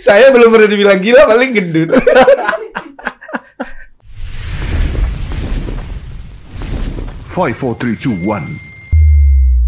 Saya belum pernah dibilang gila, paling gendut. Five, four, three, two, one,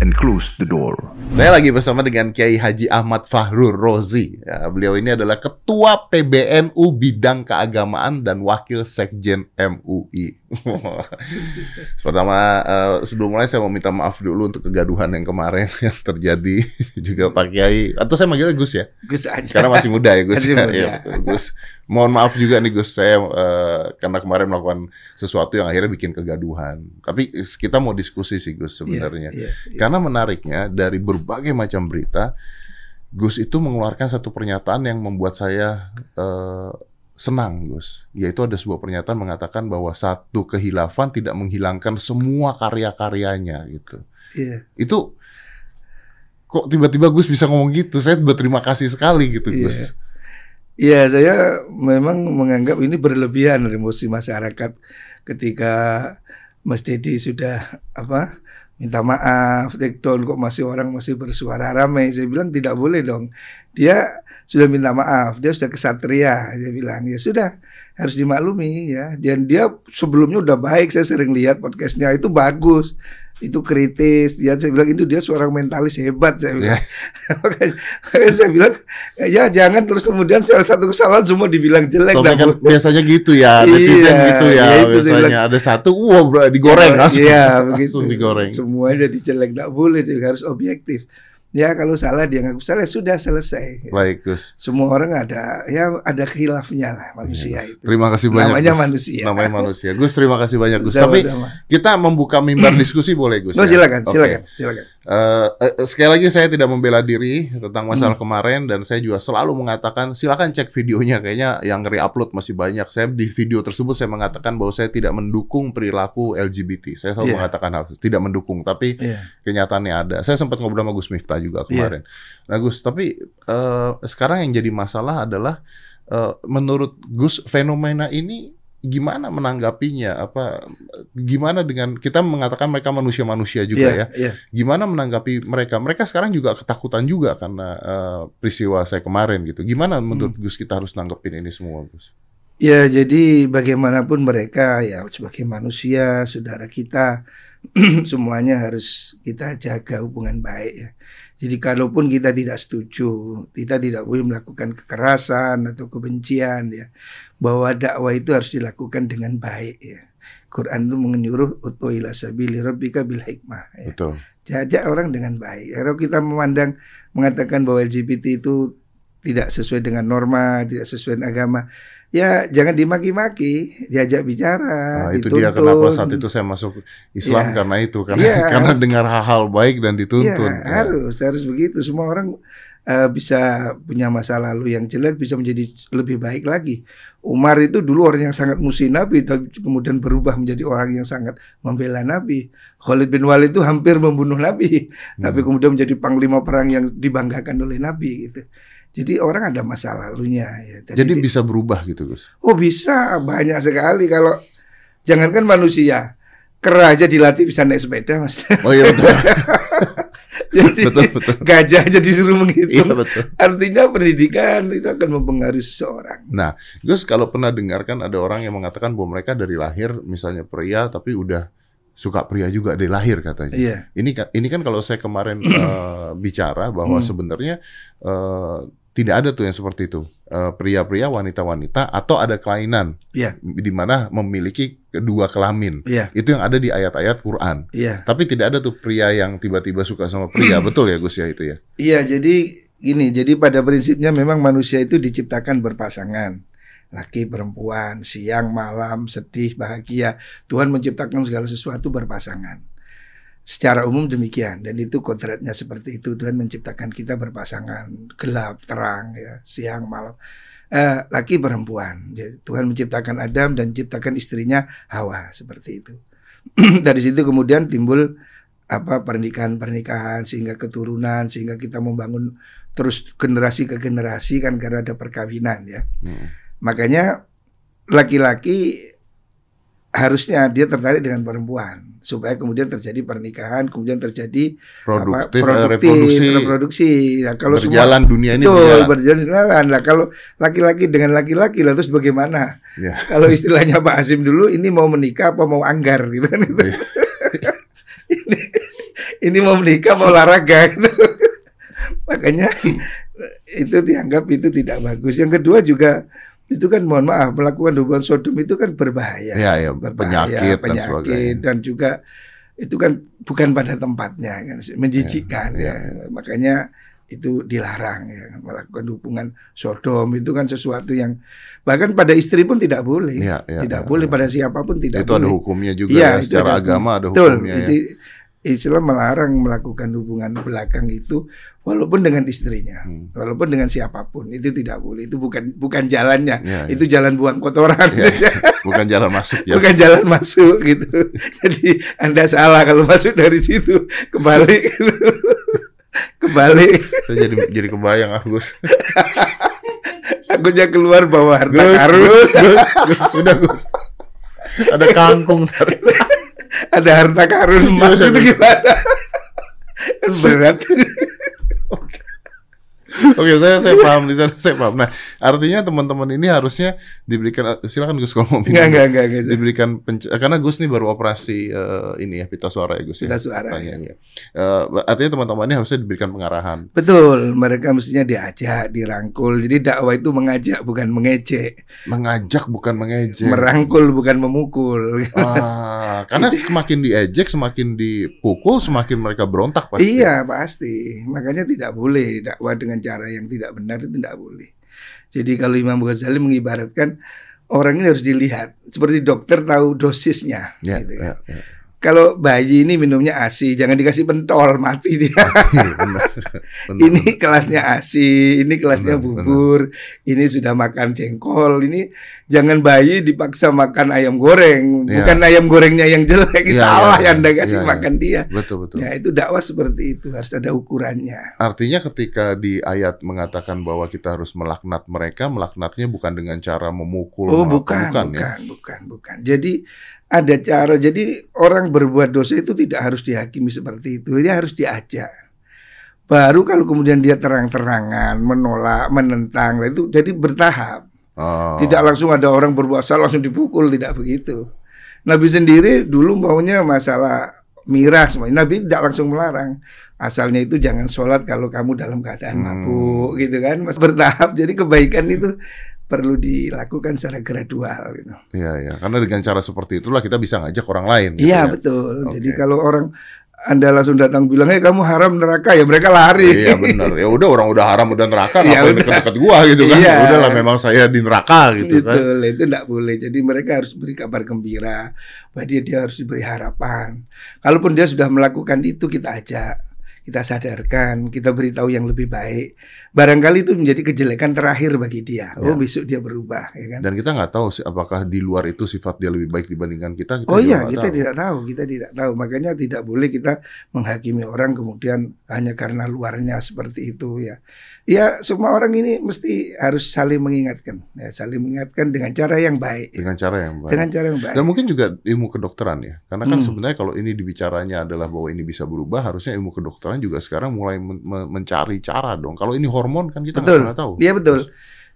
and close the door. Saya lagi bersama dengan Kiai Haji Ahmad Fahrur Rozi. Ya, beliau ini adalah Ketua PBNU Bidang Keagamaan dan Wakil Sekjen MUI. Pertama, eh, sebelum mulai saya mau minta maaf dulu untuk kegaduhan yang kemarin yang terjadi juga Pak Kiai. Atau saya manggilnya Gus ya? Gus aja. Karena masih muda ya Gus. Masih muda. Iya, betul, Gus. Mohon maaf juga nih Gus, saya eh, karena kemarin melakukan sesuatu yang akhirnya bikin kegaduhan. Tapi kita mau diskusi sih Gus sebenarnya. Iya, iya. Karena menariknya dari berbagai macam berita, Gus itu mengeluarkan satu pernyataan yang membuat saya eh, senang, Gus. Yaitu ada sebuah pernyataan mengatakan bahwa satu kehilafan tidak menghilangkan semua karya-karyanya gitu. Iya. Itu kok tiba-tiba Gus bisa ngomong gitu? Saya berterima kasih sekali gitu, Iya. Gus. Iya, saya memang menganggap ini berlebihan emosi masyarakat ketika Mas Dedi sudah apa minta maaf, take down kok masih orang masih bersuara ramai. Saya bilang tidak boleh dong. Dia sudah minta maaf, dia sudah kesatria. Dia bilang ya sudah harus dimaklumi ya. Dan dia sebelumnya udah baik. Saya sering lihat podcastnya itu bagus, itu kritis. Dia saya bilang itu dia seorang mentalis hebat. Saya bilang. makanya saya bilang ya jangan terus kemudian salah satu kesalahan semua dibilang jelek. Tapi Nggak kan biasanya gitu ya, Iya, netizen gitu ya, ya itu biasanya ada satu, bro, digoreng langsung, Iya, begitu. langsung digoreng. Semuanya jadi jelek, nggak boleh, jadi harus objektif. Ya kalau salah dia ngaku salah sudah selesai. Baik Gus. Semua orang ada ya ada khilafnya lah manusia Iya, itu. Terima kasih banyak. Namanya Gus. manusia. Namanya manusia. Gus terima kasih banyak Gus. Tapi Sama-sama. kita membuka mimbar diskusi boleh Gus? No, ya? silakan, Oke. silakan, silakan. Eh, eh, sekali lagi saya tidak membela diri tentang masalah Hmm. kemarin dan saya juga selalu mengatakan silakan cek videonya kayaknya yang re-upload masih banyak. Saya di video tersebut saya mengatakan bahwa saya tidak mendukung perilaku LGBT. Saya selalu Iya. mengatakan hal itu, tidak mendukung, tapi Iya. kenyataannya ada. Saya sempat ngobrol sama Gus Miftah juga kemarin. Nah Gus, tapi eh, sekarang yang jadi masalah adalah eh, menurut Gus fenomena ini gimana menanggapinya? Apa gimana dengan kita mengatakan mereka manusia-manusia juga Iya, ya? iya. Gimana menanggapi mereka? Mereka sekarang juga ketakutan juga karena eh, peristiwa saya kemarin gitu. Gimana menurut Hmm. Gus kita harus nanggepin ini semua Gus? Ya, jadi bagaimanapun mereka ya sebagai manusia, saudara kita, semuanya harus kita jaga hubungan baik ya. Jadi kalaupun kita tidak setuju, kita tidak boleh melakukan kekerasan atau kebencian ya. Bahwa dakwah itu harus dilakukan dengan baik ya. Quran itu menyuruh utu ila sabili rabbika bil hikmah ya. Betul. Jajak orang dengan baik. Kalau kita memandang mengatakan bahwa LGBT itu tidak sesuai dengan norma, tidak sesuai dengan agama, ya jangan dimaki-maki, diajak bicara, Nah, itu dia kenapa saat itu saya masuk Islam Iya. karena itu karena Iya, karena harus- dengar hal-hal baik dan dituntun. Ya. harus harus begitu. Semua orang eh, bisa punya masa lalu yang jelek bisa menjadi lebih baik lagi. Umar itu dulu orang yang sangat musuh Nabi, tapi kemudian berubah menjadi orang yang sangat membela Nabi. Khalid bin Walid itu hampir membunuh Nabi, Hmm. tapi kemudian menjadi panglima perang yang dibanggakan oleh Nabi gitu. Jadi orang ada masa lalunya ya. Jadi bisa berubah gitu Gus. Oh bisa banyak sekali kalau jangankan manusia, kera aja dilatih bisa naik sepeda mas. Oh iya betul. Jadi betul betul. gajah aja disuruh Iya menghitung. betul. Artinya pendidikan itu akan mempengaruhi seseorang. Nah, Gus kalau pernah dengarkan ada orang yang mengatakan bahwa mereka dari lahir misalnya pria tapi udah suka pria juga dari lahir katanya. Iya, Ini kan ini kan kalau saya kemarin eh, bicara bahwa Hmm. sebenarnya eh, tidak ada tuh yang seperti itu. Eh, Pria-pria, wanita-wanita atau ada kelainan Iya. di mana memiliki kedua kelamin. iya, Itu yang ada di ayat-ayat Quran. iya. Tapi tidak ada tuh pria yang tiba-tiba suka sama pria. Betul ya Gus ya itu ya? Iya, jadi gini, jadi pada prinsipnya memang manusia itu diciptakan berpasangan. Laki perempuan, siang, malam, sedih, bahagia. Tuhan menciptakan segala sesuatu berpasangan. Secara umum demikian dan itu kodratnya seperti itu. Tuhan menciptakan kita berpasangan gelap terang ya siang malam. Eh, laki perempuan. Jadi, Tuhan menciptakan Adam dan menciptakan istrinya Hawa seperti itu. Dari situ kemudian timbul apa pernikahan-pernikahan sehingga keturunan sehingga kita membangun terus generasi ke generasi kan karena ada perkawinan ya. Hmm. makanya laki-laki harusnya dia tertarik dengan perempuan supaya kemudian terjadi pernikahan, kemudian terjadi apa, Produktif, eh, produktif, reproduksi reproduksi. Nah, kalau semua berjalan dunia ini Betul, berjalan. berjalan. Nah, kalau laki-laki dengan laki-laki lah terus bagaimana? Ya. Kalau istilahnya Pak Azim dulu ini mau menikah apa mau anggar gitu kan itu. Iya. ini, ini mau menikah mau olahraga gitu. Makanya itu dianggap itu tidak bagus. Yang kedua juga itu kan mohon maaf melakukan hubungan sodom itu kan berbahaya. Ya, ya, Berbahaya, penyakit, dan sebagainya. dan juga itu kan bukan pada tempatnya kan menjijikkan Ya, ya, makanya itu dilarang ya melakukan hubungan sodom itu kan sesuatu yang bahkan pada istri pun tidak boleh Ya, ya, tidak ya, boleh ya. pada siapa pun tidak itu ada boleh hukumnya juga Iya, ya, itu secara ada agama ada betul hukumnya itu ya. Islam melarang melakukan hubungan belakang itu walaupun dengan istrinya Hmm. walaupun dengan siapa pun itu tidak boleh itu bukan bukan jalannya Ya, ya. itu jalan buang kotoran Ya, bukan jalan masuk ya. bukan jalan masuk gitu. Jadi Anda salah kalau masuk dari situ kembali kembali Saya jadi jadi kebayang Agus. akunya keluar bawa harta Gus, karun Gus, Gus, Gus, udah Gus. Ada kangkung ntar. Ada harta karun emas Iya, itu iya. gimana? Kan berat. Oke, saya saya paham di sana, saya paham. Nah, artinya teman-teman ini harusnya diberikan silakan Gus kalau mau enggak enggak enggak gitu. diberikan penc- karena Gus nih baru operasi eh, ini ya pita suara ya Gus ya. Pita suara, Tanya, ya. Eh, artinya teman-teman ini harusnya diberikan pengarahan. betul mereka mestinya diajak dirangkul jadi dakwah itu mengajak bukan mengejek Mengajak bukan mengejek. merangkul bukan memukul Ah, karena semakin diejek, semakin dipukul, semakin mereka berontak pasti. Iya pasti. Makanya tidak boleh dakwah dengan cara yang tidak benar itu tidak boleh. Jadi kalau Imam Ghazali mengibaratkan orang ini harus dilihat seperti dokter tahu dosisnya. Ya, gitu ya, kan. ya. Kalau bayi ini minumnya ASI, jangan dikasih pentol mati dia. Iya, benar. Benar, ini kelasnya ASI, ini kelasnya Benar, bubur, ini sudah makan jengkol, ini jangan bayi dipaksa makan ayam goreng, Iya. bukan ayam gorengnya yang jelek, Iya, salah iya, yang Anda kasih iya. makan dia. Betul betul. Ya itu dakwah seperti itu harus ada ukurannya. Artinya ketika di ayat mengatakan bahwa kita harus melaknat mereka, melaknatnya bukan dengan cara memukul, Oh mengapa, bukan, bukan, ya. bukan, bukan, Jadi ada cara. Jadi orang berbuat dosa itu tidak harus dihakimi seperti itu. Dia harus diajak. Baru kalau kemudian dia terang-terangan menolak, menentang, itu jadi bertahap. Oh. Tidak langsung ada orang berbuat salah langsung dipukul, tidak begitu. Nabi sendiri dulu maunya masalah miras, Nabi tidak langsung melarang. Asalnya itu jangan sholat kalau kamu dalam keadaan Hmm. mabuk, gitu kan? Mas bertahap. Jadi kebaikan itu perlu dilakukan secara gradual gitu. Iya ya, karena dengan cara seperti itulah kita bisa ngajak orang lain. gitu Iya ya. betul. Oke. Jadi kalau orang anda langsung datang bilang, "Hei kamu haram neraka," ya mereka lari. Iya benar. Ya udah orang udah haram udah neraka, Iya, ngapain udah. deket-deket gua gitu kan? Iya. Ya Udahlah memang saya di neraka gitu kan. Betul, itu tidak boleh. Jadi mereka harus beri kabar gembira, bahwa dia dia harus diberi harapan. Kalaupun dia sudah melakukan itu kita ajak, kita sadarkan, kita beritahu yang lebih baik. Barangkali itu menjadi kejelekan terakhir bagi dia. Oh Ya. besok dia berubah, ya kan? Dan kita nggak tahu sih apakah di luar itu sifat dia lebih baik dibandingkan kita. kita Oh iya, kita tahu. tidak tahu, kita tidak tahu. Makanya tidak boleh kita menghakimi orang kemudian hanya karena luarnya seperti itu ya. Ya semua orang ini mesti harus saling mengingatkan, ya saling mengingatkan dengan cara yang baik, dengan cara yang baik. dengan cara yang baik. Dan mungkin juga ilmu kedokteran ya, karena kan Hmm. sebenarnya kalau ini dibicaranya adalah bahwa ini bisa berubah, harusnya ilmu kedokteran juga sekarang mulai men- men- mencari cara dong. Kalau ini hormon kan kita nggak pernah tahu. Iya betul.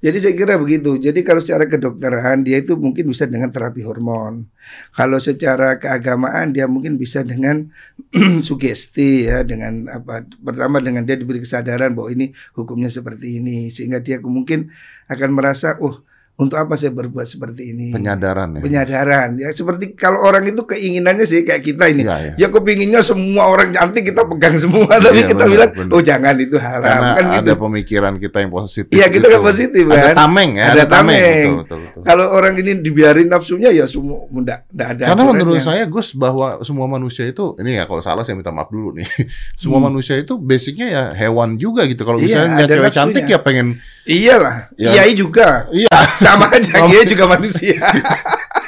Jadi saya kira begitu. Jadi kalau secara kedokteran dia itu mungkin bisa dengan terapi hormon. Kalau secara keagamaan dia mungkin bisa dengan sugesti ya, dengan apa? Pertama dengan dia diberi kesadaran bahwa ini hukumnya seperti ini, sehingga dia mungkin akan merasa, oh untuk apa saya berbuat seperti ini? Penyadaran ya. Penyadaran. Ya seperti kalau orang itu keinginannya sih kayak kita ini. Iya, iya. Ya kepinginnya semua orang cantik kita pegang semua, tapi Iya, kita benar, bilang, benar. oh jangan itu haram. Karena kan ada gitu. pemikiran kita yang positif. Iya, kita gitu. kan positif, Ada kan? tameng ya, Ada tameng. Betul, betul, betul. Kalau orang ini dibiarin nafsunya ya semua enggak enggak ada. Karena menurut saya Gus bahwa semua manusia itu ini ya kalau salah saya minta maaf dulu nih. Semua Hmm. manusia itu basicnya ya hewan juga gitu. Kalau Iya, misalnya ada cewek nafsunya. cantik ya pengen iyalah, Ya. kiai juga iya sama aja kiai juga manusia.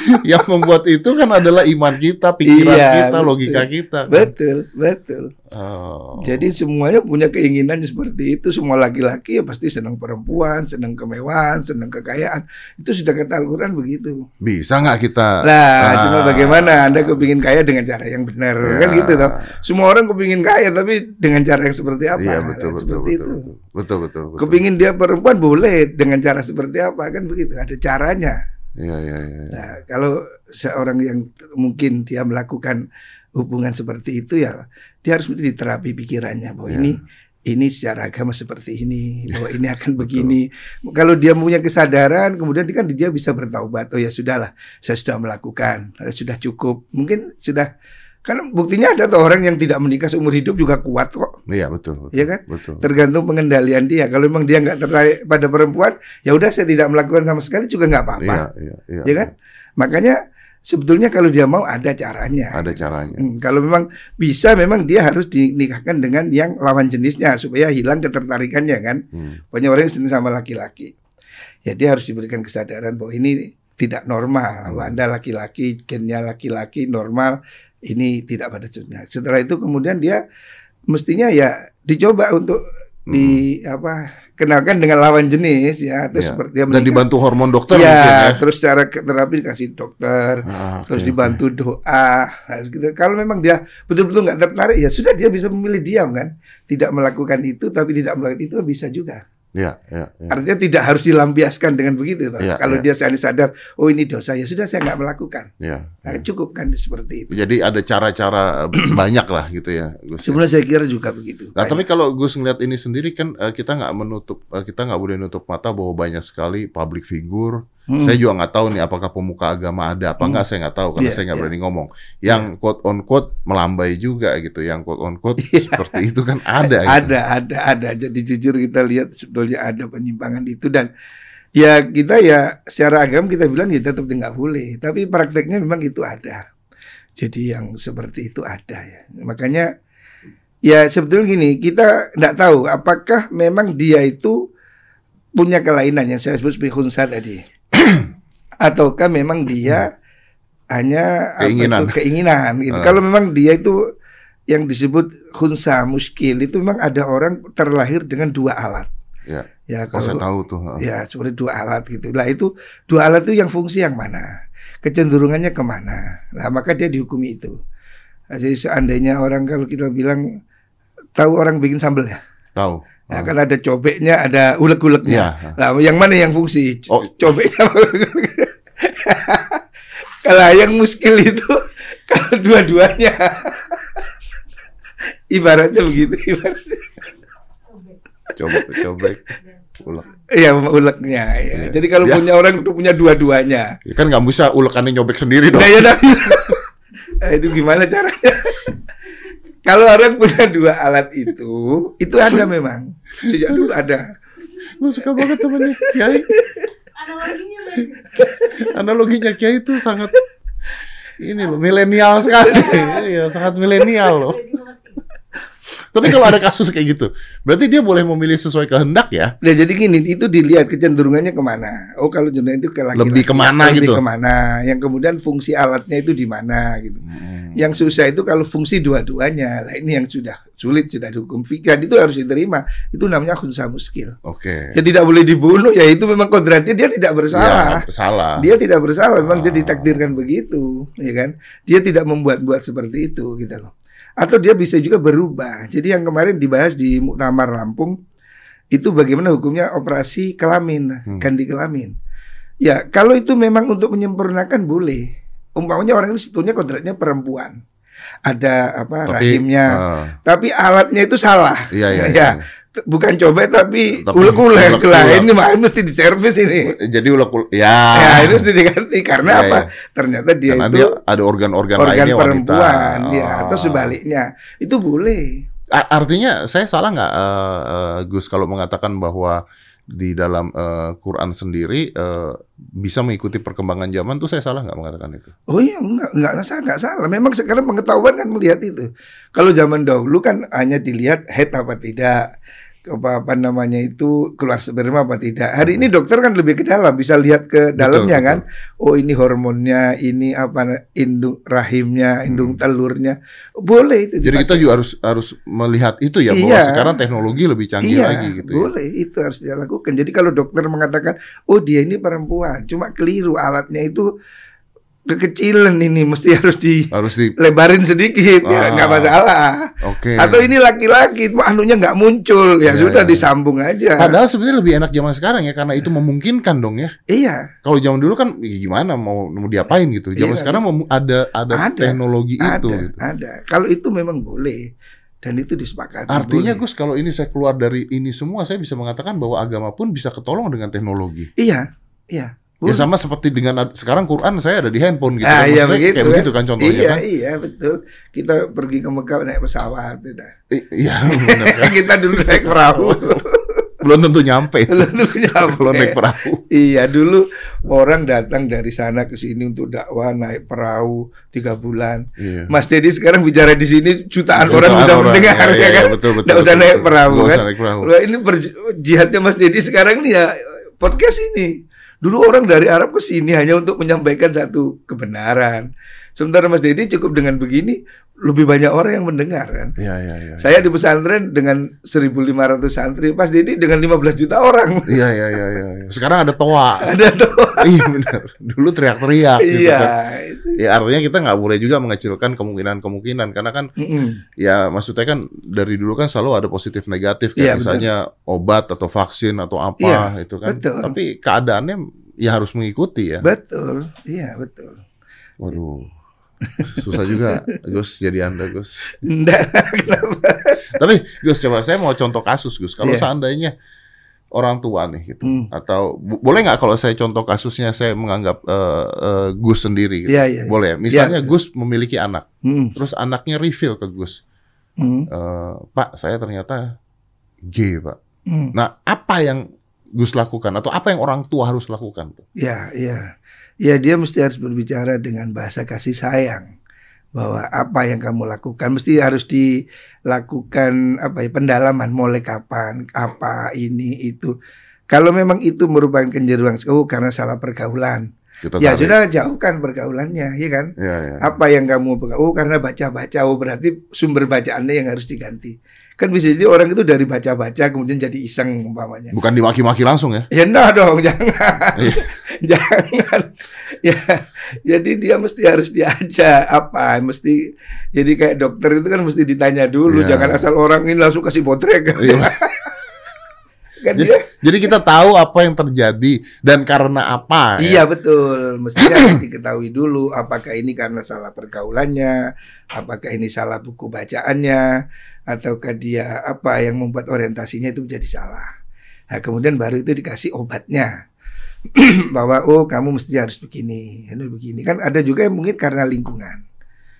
yang membuat itu kan adalah iman kita, pikiran Iya, kita, betul. logika kita. kan? Betul, betul. Oh. Jadi semuanya punya keinginan seperti itu. Semua laki-laki ya pasti senang perempuan, senang kemewahan, senang kekayaan. Itu sudah kata Al-Quran begitu. bisa nggak kita? Lah, Ah. cuma bagaimana Anda kepingin kaya dengan cara yang benar, Ya. kan gitu toh. Semua orang kepingin kaya, tapi dengan cara yang seperti apa? Iya Nah, betul betul seperti betul, itu. betul betul betul betul. Kepingin dia perempuan boleh dengan cara seperti apa kan begitu? Ada caranya. Iya iya iya. Nah, kalau seorang yang mungkin dia melakukan hubungan seperti itu ya dia harus mesti diterapi pikirannya bahwa Ya. ini ini secara agama seperti ini, bahwa ini akan begini. Kalau dia punya kesadaran, kemudian dia kan dia bisa bertaubat. Oh ya sudahlah, saya sudah melakukan, saya sudah cukup. Mungkin sudah kan buktinya ada tuh orang yang tidak menikah seumur hidup juga kuat kok. Iya betul. Iya kan? Betul. Tergantung pengendalian dia. Kalau memang dia nggak tertarik pada perempuan, ya udah saya tidak melakukan sama sekali juga nggak apa-apa. Iya iya iya. Ya kan? Makanya sebetulnya kalau dia mau ada caranya. Ada caranya. Hmm, kalau memang bisa, memang dia harus dinikahkan dengan yang lawan jenisnya supaya hilang ketertarikannya kan. Hmm. Banyak orang yang senang sama laki-laki. Ya dia harus diberikan kesadaran bahwa ini tidak normal. Hmm. Anda laki-laki, gennya laki-laki normal, ini tidak pada jenisnya. Setelah itu kemudian dia mestinya ya dicoba untuk di apa kenalkan dengan lawan jenis ya Hmm. Iya. seperti dia Dan dibantu hormon dokter ya, mungkin ya. terus cara terapi dikasih dokter, Ah, terus dibantu doa. Nah, gitu. Kalau memang dia betul-betul nggak tertarik, ya sudah dia bisa memilih diam kan, tidak melakukan itu, tapi tidak melakukan itu bisa juga. Oke. Iya iya iya. Artinya tidak harus dilampiaskan dengan begitu. toh. Iya, Kalau iya. dia sadar sadar, oh ini dosa, ya sudah saya nggak melakukan. Iya. Nah, cukup kan seperti itu. Jadi ada cara-cara banyak lah gitu ya. Gus. Sebenarnya saya kira juga begitu. Nah, Banyak. tapi kalau Gus ngeliat ini sendiri kan eh, kita nggak menutup, eh, kita nggak boleh nutup mata bahwa banyak sekali public figure. Hmm. Saya juga nggak tahu nih apakah pemuka agama ada apa Hmm. nggak, saya nggak tahu karena Iya, saya nggak iya. berani ngomong. Yang quote on quote melambai juga gitu, yang quote on quote seperti itu kan ada. gitu. Ada, ada, ada. Jadi jujur kita lihat sebetulnya ada penyimpangan itu dan ya kita ya secara agama kita bilang ya tetap nggak boleh. Tapi prakteknya memang itu ada. Jadi yang seperti itu ada ya. Makanya ya sebetulnya gini kita nggak tahu apakah memang dia itu punya kelainan yang saya sebut sebagai khunsa tadi. Ataukah memang dia hanya Keinginan. itu, keinginan gitu. Ah. Kalau memang dia itu yang disebut khunsa muskil itu memang ada orang terlahir dengan dua alat. Ya. Ya Oh, saya kalau tahu tuh. ha. ya seperti dua alat gitu. Lah itu dua alat itu yang fungsi yang mana? Kecenderungannya ke mana? Nah maka dia dihukumi itu. Nah, jadi seandainya orang kalau kita bilang tahu orang bikin sambal ya, Tahu. nah, kan ada cobeknya, ada ulek-uleknya. Iya. Nah, yang mana yang fungsi? Oh. Cobeknya. kalau yang muskil itu kalau dua-duanya ibaratnya begitu ibaratnya. Coba cobek. Ulek. Iya uleknya ya. Iya. Jadi kalau Ya. punya orang itu punya dua-duanya. Ya kan nggak bisa ulekannya nyobek sendiri dong. Nah, ya, nah, Nah, itu gimana caranya? Kalau orang punya dua alat itu, itu ada memang. Sejak dulu ada. Gue suka banget temennya Kiai. Analoginya. Analoginya Kiai itu sangat ini loh milenial sekali. Iya, sangat milenial loh. Tapi kalau ada kasus kayak gitu, berarti dia boleh memilih sesuai kehendak ya? Nah, jadi gini, itu dilihat kecenderungannya ke mana. Oh, kalau cenderung itu ke laki-laki. Lebih ke mana lebih gitu? ke mana. Yang kemudian fungsi alatnya itu di mana gitu. Hmm. Yang susah itu kalau fungsi dua-duanya. Lah ini yang sudah sulit sudah dihukum fikih itu harus diterima. Itu namanya khunsa muskil. Oke. Ya tidak boleh dibunuh ya itu memang kodratnya dia tidak bersalah. Ya, salah. Dia tidak bersalah, memang dia Ah. ditakdirkan begitu, ya kan? Dia tidak membuat-buat seperti itu, gitu loh. Atau dia bisa juga berubah. Jadi yang kemarin dibahas di Muktamar Lampung itu bagaimana hukumnya operasi kelamin, Hmm. ganti kelamin. Ya, kalau itu memang untuk menyempurnakan boleh. Umpamanya orang itu sebetulnya kodratnya perempuan. Ada apa Tapi, rahimnya, ah, tapi alatnya itu salah. iya, iya, Ya, iya. Bukan cobek tapi Tapi ulek-ulek lah. ulek-ulek. Ini mah mesti diservis ini. Jadi ulek ulek. Ya. Ya itu mesti diganti karena Iya, apa? iya. Ternyata dia Karena itu dia ada organ-organ organ lainnya wanita. perempuan, ya atau Oh. sebaliknya itu boleh. A- Artinya saya salah nggak eh, eh, Gus kalau mengatakan bahwa di dalam eh, Quran sendiri eh, bisa mengikuti perkembangan zaman tuh saya salah nggak mengatakan itu? Oh iya enggak enggak salah enggak salah. Memang sekarang pengetahuan kan melihat itu. Kalau zaman dahulu kan hanya dilihat head apa tidak. Apa, apa namanya itu keluar sperma apa tidak. Hari ini dokter kan lebih ke dalam, bisa lihat ke dalamnya betul. kan. Oh ini hormonnya, ini apa indung rahimnya, indung telurnya. Boleh itu. Jadi kita juga harus harus melihat itu ya bahwa Iya. sekarang teknologi lebih canggih iya, lagi gitu ya. boleh itu harus dilakukan. Jadi kalau dokter mengatakan, oh dia ini perempuan, cuma keliru alatnya itu kekecilan ini, mesti harus Harus di dilebarin sedikit, ya Ah. nggak masalah. Oke. Atau ini laki-laki, anunya nggak muncul, ya Iya, sudah iya. disambung aja. Padahal sebenarnya lebih enak zaman sekarang ya karena itu memungkinkan dong ya. Iya, Kalau zaman dulu kan ya gimana mau mau diapain gitu. Zaman Iya, sekarang ada, ada Ada, teknologi itu ada, gitu. ada. Kalau itu memang boleh dan itu disepakati. Artinya boleh. Gus kalau ini saya keluar dari ini semua saya bisa mengatakan bahwa agama pun bisa ketolong dengan teknologi. Iya, iya. Ya sama seperti dengan sekarang Quran saya ada di handphone gitu. Ah, kan. iya begitu, kayak kan? begitu kan contohnya iya, kan. iya betul. Kita pergi ke Mekah naik pesawat, udah. I- Iya benar kan. kita dulu naik perahu. Belum tentu nyampe. Belum tentu nyampe. Kalau naik perahu. Iya dulu orang datang dari sana ke sini untuk dakwah naik perahu tiga bulan. Iya. Mas Dedi sekarang bicara di sini jutaan, Jutaan orang bisa orang. mendengar Ya, ya, ya, kan. ya, betul, betul, Nggak usah betul, naik betul. perahu Nggak kan. usah naik perahu. Wah, ini jihadnya Mas Dedi sekarang nih ya podcast ini. Dulu orang dari Arab ke sini hanya untuk menyampaikan satu kebenaran. Sementara Mas Dedi cukup dengan begini lebih banyak orang yang mendengar kan. Iya, iya, iya. Saya di pesantren dengan 1.500 santri, Mas Dedi dengan 15 juta orang. Iya, iya, iya, iya. iya. Sekarang ada toa. Ada tuh. iya benar. Dulu teriak-teriak gitu Iya. kan. itu. Ya artinya kita nggak boleh juga mengecilkan kemungkinan-kemungkinan karena kan Mm-mm. ya maksudnya kan dari dulu kan selalu ada positif negatif kayak Iya, misalnya obat atau vaksin atau apa Iya, itu kan. betul. Tapi keadaannya ya harus mengikuti ya. Betul. Iya, betul. Waduh. Susah juga Gus jadi Anda Gus. Enggak, kenapa? Tapi Gus coba saya mau contoh kasus Gus. Kalau Iya. seandainya orang tua nih gitu Hmm. atau bo- boleh nggak kalau saya contoh kasusnya saya menganggap eh, eh, Gus sendiri gitu. Iya, iya. Boleh. ya? Misalnya Iya. Gus memiliki anak, Hmm. terus anaknya reveal ke Gus, Hmm. "Eh, Pak, saya ternyata gay, Pak. Hmm. Nah, apa yang Gus lakukan atau apa yang orang tua harus lakukan? tuh? Ya, ya. Ya, dia mesti harus berbicara dengan bahasa kasih sayang. Bahwa apa yang kamu lakukan mesti harus dilakukan apa ya pendalaman mulai kapan, apa ini itu. Kalau memang itu merupakan kejeruan oh karena salah pergaulan. Kita Ya tarik. sudah jauhkan pergaulannya, ya kan? Ya, ya. Apa yang kamu oh karena baca-baca oh berarti sumber bacaannya yang harus diganti. Kan bisa jadi orang itu dari baca-baca kemudian jadi iseng umpamanya. Bukan dimaki-maki langsung ya? Ya enggak dong, jangan. Iya. jangan. Ya, jadi dia mesti harus diajak apa, mesti jadi kayak dokter itu kan mesti ditanya dulu, Iya. jangan asal orang ini langsung kasih botrek. Iya. kan Jadi, dia jadi kita tahu apa yang terjadi dan karena apa. Iya ya? betul, mestinya harus diketahui dulu apakah ini karena salah pergaulannya, apakah ini salah buku bacaannya, ataukah dia apa yang membuat orientasinya itu menjadi salah. Nah, kemudian baru itu dikasih obatnya. bahwa oh kamu mesti harus begini, ini begini. Kan ada juga yang mungkin karena lingkungan.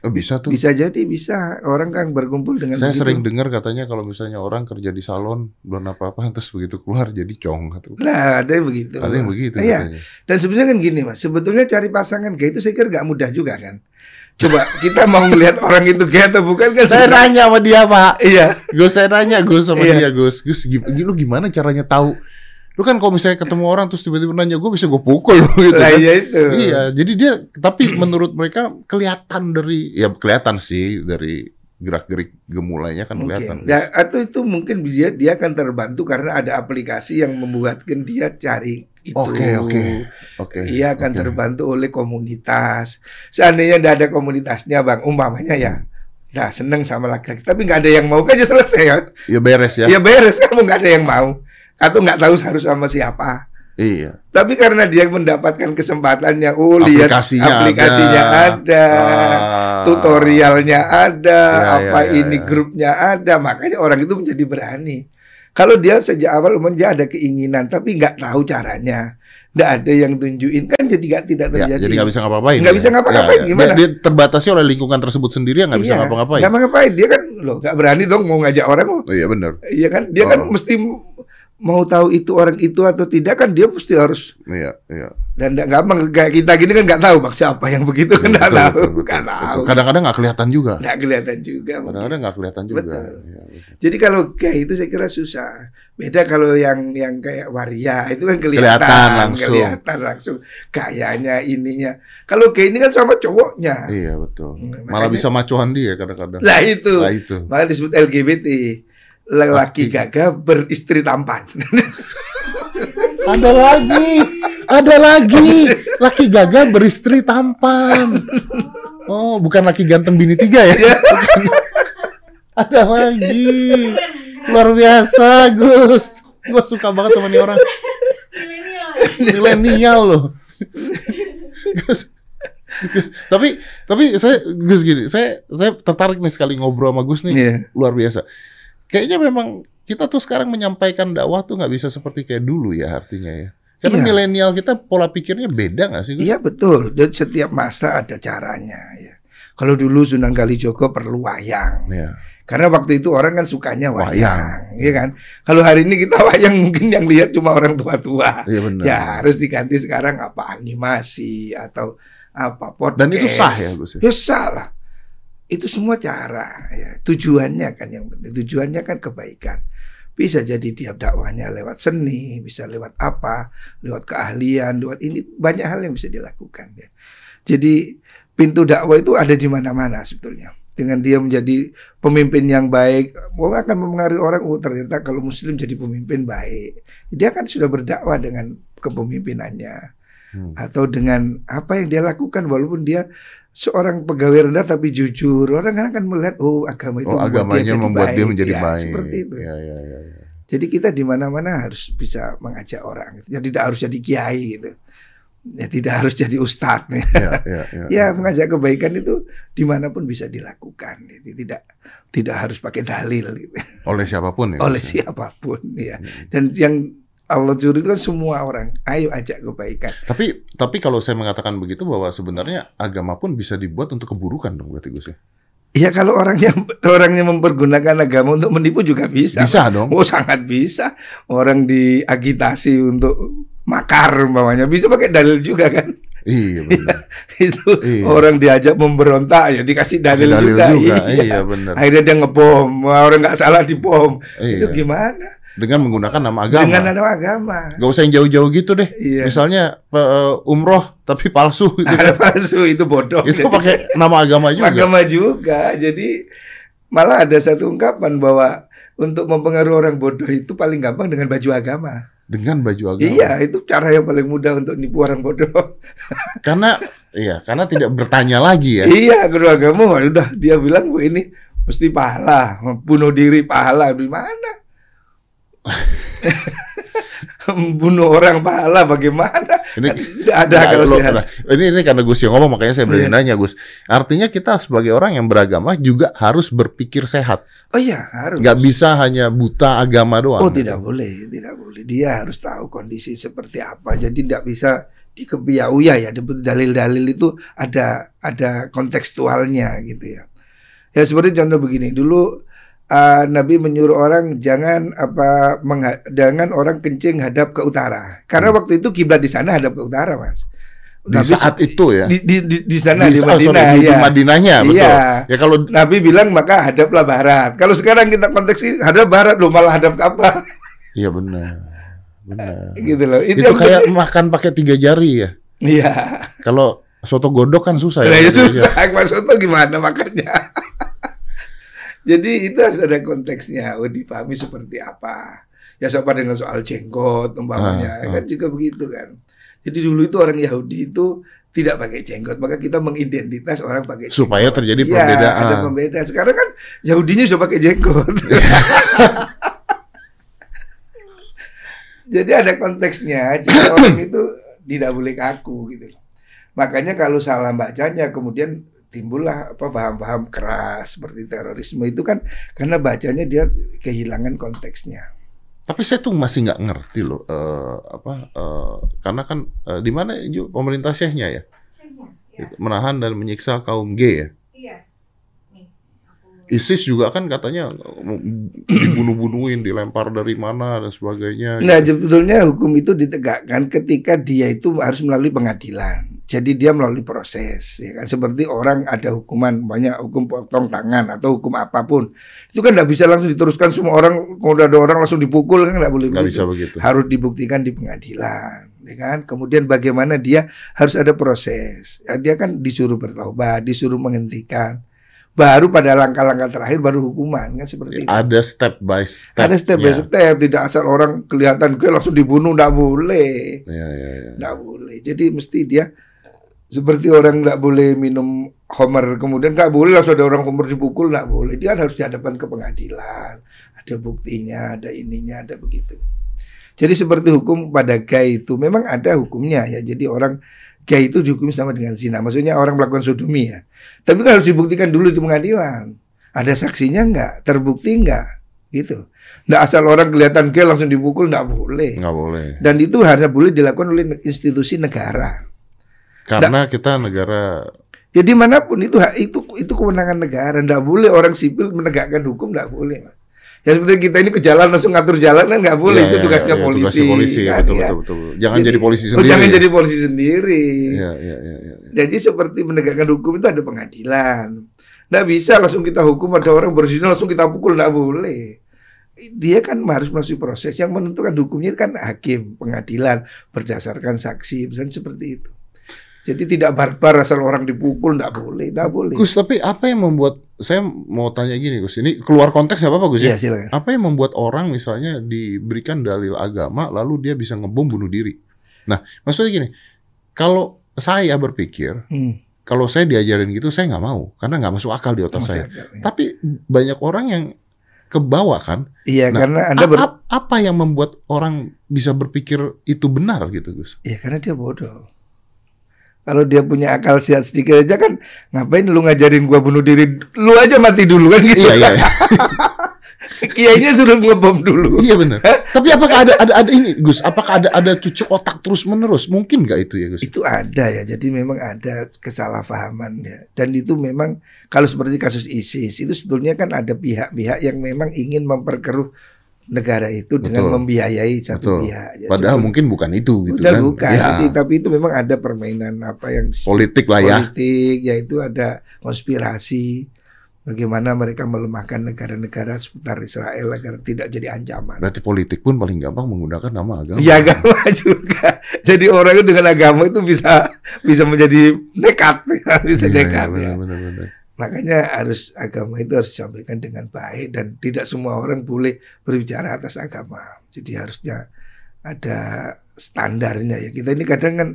Oh, bisa tuh. Bisa jadi bisa orang kan berkumpul dengan Saya begitu. sering dengar katanya kalau misalnya orang kerja di salon belum apa-apa terus begitu keluar jadi cong gitu. Nah, ada yang begitu. Ada yang begitu Iya. katanya. Dan sebenarnya kan gini mas, sebetulnya cari pasangan gay itu saya kira nggak mudah juga kan. Coba kita mau melihat orang itu gay atau bukan kan Saya susah. nanya sama dia, Pak. Iya, Gus saya nanya Gus sama Iya. dia Gus. Gus lu gimana caranya tahu? Lu kan kalau misalnya ketemu orang terus tiba-tiba nanya gue bisa gue pukul lu gitu kan. iya itu. Iya, jadi dia tapi menurut mereka kelihatan dari ya kelihatan sih dari gerak-gerik gemulainya kan kelihatan. Ya, atau itu mungkin dia dia akan terbantu karena ada aplikasi yang membuatkan dia cari itu. Oke, oke. Oke. Ia akan oke. terbantu oleh komunitas. Seandainya tidak ada komunitasnya, bang, umpamanya ya, nah seneng sama laki-laki, tapi nggak ada yang mau, kan aja selesai ya. Ya beres ya. Ya beres, kamu nggak ada yang mau, atau nggak tahu harus sama siapa. Iya. Tapi karena dia mendapatkan kesempatannya, oh lihat Aplikasinya aplikasinya ada. ada, Ah. tutorialnya ada, Ya, apa ya, ya, ini ya. grupnya ada, makanya orang itu menjadi berani. Kalau dia sejak awal dia ada keinginan, tapi nggak tahu caranya, nggak ada yang tunjukin kan jadi nggak tidak Ya, terjadi. jadi nggak bisa ngapa-ngapain. Nggak ya. bisa ngapa-ngapain, Ya, ya. gimana? Dia, dia terbatasi oleh lingkungan tersebut sendiri yang nggak bisa Iya, ngapa-ngapain. nggak ngapa-ngapain. Dia kan loh nggak berani dong mau ngajak orang. Oh, iya benar. Iya kan, dia kan Oh. mesti mau tahu itu orang itu atau tidak kan dia mesti harus Iya, iya. dan nggak gampang kayak kita gini kan nggak tahu bang siapa yang begitu kan nggak tahu betul, nggak tahu Kadang-kadang nggak kelihatan juga. nggak kelihatan juga. Kadang-kadang nggak kelihatan juga. Betul. Iya, betul. jadi kalau kayak itu saya kira susah beda kalau yang yang kayak waria itu kan kelihatan Kelihatan langsung. kelihatan langsung gayanya ininya kalau kayak ini kan sama cowoknya Iya betul. Hmm, Malah makanya- bisa macuan dia kadang-kadang. lah itu Nah itu. malah disebut LGBT lelaki Laki. gagah beristri tampan Ada lagi, ada lagi. Laki gagah beristri tampan. Oh, bukan laki ganteng bini tiga ya? Bukan. ada lagi. Luar biasa, Gus. Gue suka banget sama nih orang. milenial Milenial loh. Gus. Gus. Tapi tapi saya Gus gini, saya saya tertarik nih sekali ngobrol sama Gus nih Iya. luar biasa. Kayaknya memang kita tuh sekarang menyampaikan dakwah tuh nggak bisa seperti kayak dulu ya artinya ya. Karena Iya. milenial kita pola pikirnya beda nggak sih? Gus? Iya betul. Dan setiap masa ada caranya ya. Kalau dulu Sunan Kalijogo perlu wayang. Iya. Karena waktu itu orang kan sukanya wayang, Wayang. ya kan? Kalau hari ini kita wayang mungkin yang lihat cuma orang tua-tua. Iya benar. Ya harus diganti sekarang apa animasi atau apa podcast. Dan itu sah ya, Gus, ya? Ya sah lah. Itu semua cara ya. Tujuannya kan yang penting. Tujuannya kan kebaikan. Bisa jadi dia dakwahnya lewat seni, bisa lewat apa, lewat keahlian, lewat ini banyak hal yang bisa dilakukan ya. Jadi pintu dakwah itu ada di mana-mana sebetulnya. Dengan dia menjadi pemimpin yang baik, orang akan mempengaruhi orang. Oh ternyata kalau Muslim jadi pemimpin baik, dia kan sudah berdakwah dengan kepemimpinannya Hmm. atau dengan apa yang dia lakukan walaupun dia seorang pegawai rendah tapi jujur orang kan akan melihat oh agama itu Oh membuat agamanya jadi membuat dia baik. menjadi Ya, baik. seperti itu Iya iya iya. iya. jadi kita di mana-mana harus bisa mengajak orang jadi tidak harus jadi kiai gitu ya tidak harus jadi ustadz nih Iya iya. iya. ya mengajak kebaikan itu di mana pun bisa dilakukan gitu. tidak tidak harus pakai dalil gitu. Oleh siapa pun ya. oleh ya? siapa pun ya Hmm. dan yang Allah curi itu kan semua orang ayo ajak kebaikan Tapi tapi kalau saya mengatakan begitu bahwa sebenarnya agama pun bisa dibuat untuk keburukan dong berarti Gus ya. Ya kalau orang yang orang yang mempergunakan agama untuk menipu juga bisa. Bisa dong. Oh sangat bisa. Orang diagitasi untuk makar umpamanya bisa pakai dalil juga kan. Iya benar. Itu Iya. orang diajak memberontak ya dikasih dalil, Dalil juga. juga. Iya. Iya benar. Akhirnya dia ngebom. Orang nggak salah dibom. Itu Iya. gimana? Dengan menggunakan nama agama. Dengan nama agama. Gak usah yang jauh-jauh gitu deh. Iya. Misalnya eh, umroh tapi palsu gitu. Ada kan. palsu itu bodoh. Itu Jadi- pakai nama agama juga. agama juga. Jadi malah ada satu ungkapan bahwa untuk mempengaruhi orang bodoh itu paling gampang dengan baju agama. Dengan baju agama. Iya, itu cara yang paling mudah untuk nipu orang bodoh. Karena iya, karena tidak bertanya lagi ya. iya, guru agama udah dia bilang bu ini mesti pahala, bunuh diri pahala di mana? Bunuh orang pahala bagaimana? Ini Tidak ada Nah, kalau lo- sehat. nah, ini ini karena Gus yang ngomong makanya saya berani Iya. nanya Gus. Artinya kita sebagai orang yang beragama juga harus berpikir sehat. Oh iya, harus. Nggak bisa hanya buta agama doang. Oh tidak boleh, tidak boleh. Dia harus tahu kondisi seperti apa. Jadi tidak bisa dikepiauya ya. Dalil-dalil itu ada ada kontekstualnya gitu ya. Ya seperti contoh begini. Dulu uh, Nabi menyuruh orang jangan apa mengha- jangan orang kencing hadap ke utara. Karena waktu itu kiblat di sana hadap ke utara, Mas. Hmm. Di saat itu ya. di, di, di, di sana Di- di, oh, sorry, Madinah di, di ya. Madinahnya betul. Iya. Ya kalau Nabi bilang maka hadaplah barat. Kalau sekarang kita konteks ini hadap barat loh malah hadap ke apa? iya benar. Benar. gitu loh. Itu, yang kayak makan pakai tiga jari ya. Iya. Kalau soto godok kan susah Nah, ya. ya susah maksudnya gimana makannya. Jadi itu harus ada konteksnya, oh, difahami seperti apa. Ya sama dengan soal jenggot umpamanya, Ah, ah. kan juga begitu kan. Jadi dulu itu orang Yahudi itu tidak pakai jenggot, maka kita mengidentitas orang pakai jenggot. Supaya terjadi Iya, perbedaan. ada pembeda. Sekarang kan Yahudinya sudah pakai jenggot. Jadi ada konteksnya. Jika orang itu tidak boleh kaku gitu. loh. Makanya kalau salah bacanya kemudian timbullah apa paham-paham keras seperti terorisme itu kan karena bacanya dia kehilangan konteksnya. Tapi saya tuh masih nggak ngerti loh eh, apa eh, karena kan eh, di mana pemerintah Syekhnya ya Ya, menahan dan menyiksa kaum gay ya. iya. Nih, aku ISIS juga kan katanya dibunuh-bunuhin, dilempar dari mana dan sebagainya. Nah, sebetulnya hukum itu ditegakkan ketika dia itu harus melalui pengadilan. Jadi dia melalui proses, ya kan? Seperti orang ada hukuman banyak hukum potong tangan atau hukum apa pun, itu kan nggak bisa langsung diteruskan semua orang. Kalau ada orang langsung dipukul kan nggak boleh Nggak begitu. bisa begitu. Harus dibuktikan di pengadilan, ya kan? Kemudian bagaimana dia harus ada proses. Ya, dia kan disuruh bertobat, disuruh menghentikan. Baru pada langkah-langkah terakhir baru hukuman kan seperti itu. Ada step by step. Ada step by step, tidak asal orang kelihatan gue langsung dibunuh, nggak boleh, Ya, ya, ya. nggak boleh. Jadi mesti dia seperti orang nggak boleh minum homer, kemudian nggak boleh langsung ada orang homer dipukul, nggak boleh. Dia harus dihadapkan ke pengadilan, ada buktinya, ada ininya, ada begitu. Jadi seperti hukum pada gay itu memang ada hukumnya ya. Jadi orang gay itu dihukumi sama dengan zina. Maksudnya orang melakukan sodomi ya. Tapi kan harus dibuktikan dulu di pengadilan. Ada saksinya nggak? Terbukti nggak? Gitu. Nggak asal orang kelihatan gay langsung dipukul nggak boleh. Nggak boleh. Dan itu hanya boleh dilakukan oleh institusi negara. Karena kita negara Ya di mana pun itu hak itu itu kewenangan negara. Nggak boleh orang sipil menegakkan hukum nggak boleh. Mas. Ya seperti kita ini ke jalan langsung ngatur jalan kan nggak boleh. Ya, itu ya, tugasnya ya, polisi. tugasnya polisi kan, betul, ya. betul, betul. Jangan jadi, polisi oh, sendiri. jangan ya. jadi polisi sendiri. Ya, ya, ya, ya. Jadi seperti menegakkan hukum itu ada pengadilan. Nggak bisa langsung kita hukum ada orang berzina langsung kita pukul nggak boleh. Dia kan harus melalui proses yang menentukan hukumnya kan hakim, pengadilan berdasarkan saksi, misalnya seperti itu. Jadi tidak barbar asal orang dipukul nggak boleh, nggak boleh. Gus, tapi apa yang membuat saya mau tanya gini, Gus. Ini keluar konteks nggak apa-apa, Gus? Iya Ya? silakan. Apa yang membuat orang misalnya diberikan dalil agama lalu dia bisa ngebom bunuh diri? Nah, maksudnya gini, kalau saya berpikir Hmm, kalau saya diajarin gitu saya nggak mau karena nggak masuk akal di otak masuk saya. akal, ya. Tapi banyak orang yang kebawa kan. Iya Nah, karena anda ber, ap- apa yang membuat orang bisa berpikir itu benar gitu, Gus? ya karena dia bodoh. Kalau dia punya akal sehat sedikit aja kan ngapain lu ngajarin gua bunuh diri? Lu aja mati dulu kan gitu. iya, iya, iya. Kiainya suruh ngebom dulu. iya benar. Tapi apakah ada ada ada ini, Gus? Apakah ada ada cuci otak terus menerus? Mungkin nggak itu ya, Gus? Itu ada ya, jadi memang ada kesalahpahaman ya. Dan itu memang kalau seperti kasus ISIS itu sebetulnya kan ada pihak-pihak yang memang ingin memperkeruh negara itu dengan Betul. membiayai satu Betul. pihak. Ya, Padahal mungkin bukan itu gitu kan. bukan, Ya, Jadi, tapi itu memang ada permainan apa yang politik lah ya. politik, yaitu ada konspirasi. Bagaimana mereka melemahkan negara-negara seputar Israel agar tidak jadi ancaman. Berarti politik pun paling gampang menggunakan nama agama. Ya agama juga. Jadi orang itu dengan agama itu bisa bisa menjadi nekat, bisa Iya, iya, nekat. ya. benar, benar, benar. Makanya harus agama itu harus disampaikan dengan baik dan tidak semua orang boleh berbicara atas agama. Jadi harusnya ada standarnya ya. Kita ini kadang kan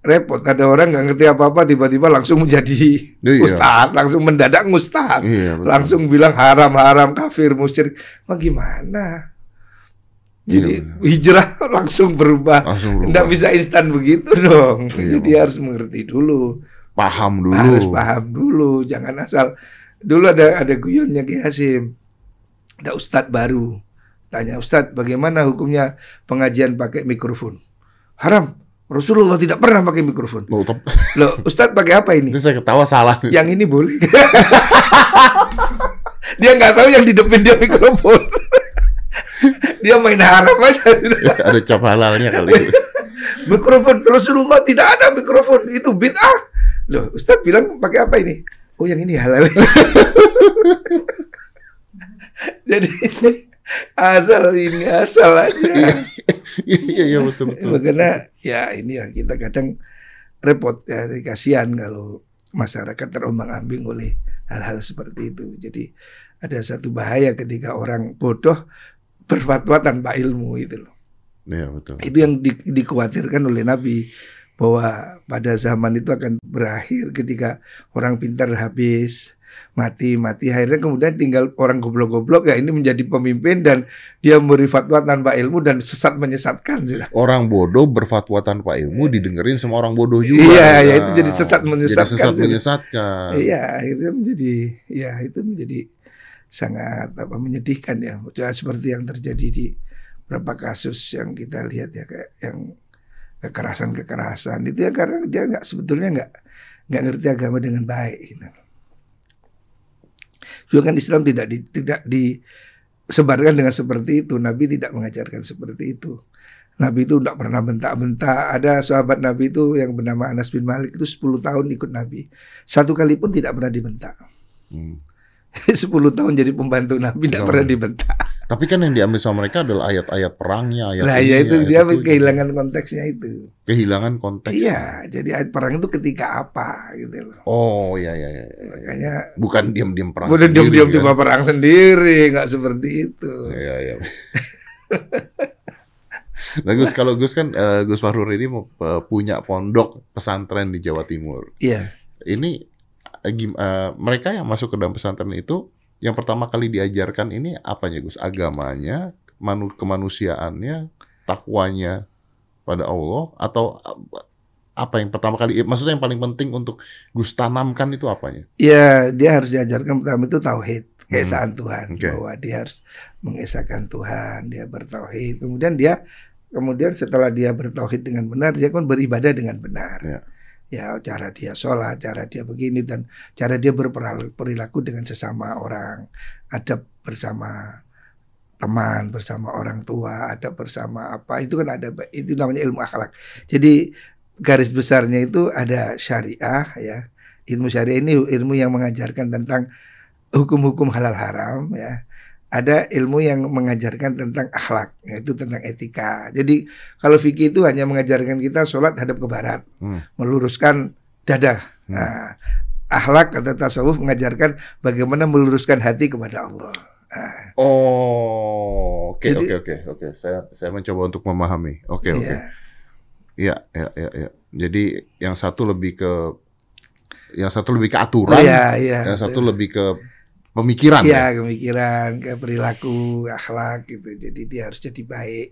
repot. Ada orang nggak ngerti apa-apa tiba-tiba langsung menjadi Iya. ustadz, langsung mendadak ustadz, Iya, betul. langsung bilang haram-haram, kafir, musyrik. Bagaimana? Jadi Iya, hijrah langsung berubah. langsung berubah. Nggak bisa instan begitu dong. Iya, Jadi Bang. harus mengerti dulu paham dulu. harus paham dulu jangan asal. Dulu ada ada guyonnya Ki Hasim. Ada ustadz baru. Tanya ustadz bagaimana hukumnya pengajian pakai mikrofon? Haram. Rasulullah tidak pernah pakai mikrofon. Oh, tep- loh ustadz pakai apa ini? Saya ketawa salah. yang ini boleh. Dia nggak tahu yang di depan dia mikrofon. Dia main haram aja. Ada cap halalnya kali. mikrofon Rasulullah tidak ada mikrofon. Itu bid'ah loh Ustadz bilang pakai apa ini? Oh yang ini halal. Jadi asal ini asal aja. Iya, iya betul betul. karena ya ini ya kita kadang repot ya kasihan kalau masyarakat terombang ambing oleh hal-hal seperti itu. Jadi ada satu bahaya ketika orang bodoh berfatwa tanpa ilmu itu loh. Iya betul. itu yang di- dikhawatirkan oleh Nabi bahwa pada zaman itu akan berakhir ketika orang pintar habis mati mati akhirnya kemudian tinggal orang goblok-goblok ya ini menjadi pemimpin dan dia memberi fatwa tanpa ilmu dan sesat menyesatkan. Orang bodoh berfatwa tanpa ilmu didengerin sama orang bodoh juga. Iya, Nah, ya itu jadi sesat menyesatkan. Jadi sesat menyesatkan. Iya akhirnya menjadi ya itu menjadi sangat apa menyedihkan ya Ya, seperti yang terjadi di beberapa kasus yang kita lihat ya kayak yang kekerasan kekerasan itu ya karena dia nggak sebetulnya nggak nggak ngerti agama dengan baik gitu. Juga kan Islam tidak di, tidak disebarkan dengan seperti itu. Nabi tidak mengajarkan seperti itu. Nabi itu tidak pernah bentak-bentak. Ada sahabat Nabi itu yang bernama Anas bin Malik itu 10 tahun ikut Nabi. Satu kali pun tidak pernah dibentak. Hmm. 10 tahun jadi pembantu Nabi tidak Oh. pernah dibentak. Tapi kan yang diambil sama mereka adalah ayat-ayat perangnya, ayat Nah, ini, ya itu ayat dia itu. kehilangan konteksnya itu. kehilangan konteks. Iya, jadi ayat perang itu ketika apa gitu loh. Oh, iya iya iya. iya. Makanya Bukan diam-diam perang. sendiri, diam-diam kan? cuma perang sendiri, nggak seperti itu. Iya iya. Nah Gus, kalau Gus kan eh, Gus Fahrur ini eh, punya pondok pesantren di Jawa Timur. Iya. Ini eh, mereka yang masuk ke dalam pesantren itu yang pertama kali diajarkan ini apanya Gus? Agamanya, manu kemanusiaannya, takwanya pada Allah atau eh, apa yang pertama kali? eh, Maksudnya yang paling penting untuk Gus tanamkan itu apanya? Iya, dia harus diajarkan pertama itu tauhid, keesaan Tuhan, Hmm. Oke. bahwa dia harus mengesahkan Tuhan, dia bertauhid. Kemudian dia kemudian setelah dia bertauhid dengan benar, dia kan beribadah dengan benar. Ya. Ya, cara dia sholat, cara dia begini dan cara dia berperilaku dengan sesama orang, adab bersama teman, bersama orang tua, adab bersama apa itu kan ada itu namanya ilmu akhlak. Jadi garis besarnya itu ada syariah ya. Ilmu syariah ini ilmu yang mengajarkan tentang hukum-hukum halal haram ya. Ada ilmu yang mengajarkan tentang akhlak, yaitu tentang etika. Jadi kalau fikih itu hanya mengajarkan kita sholat hadap ke barat, Hmm. meluruskan dada. Hmm. Nah, akhlak atau tasawuf mengajarkan bagaimana meluruskan hati kepada Allah. Nah, Oh, oke oke oke oke. Saya saya mencoba untuk memahami. Oke oke. iya. Iya, iya, iya, iya. Jadi yang satu lebih ke yang satu lebih ke Oh, aturan, iya, iya. yang satu lebih ke pemikiran ya. Iya, pemikiran, ke perilaku, akhlak gitu. Jadi dia harus jadi baik.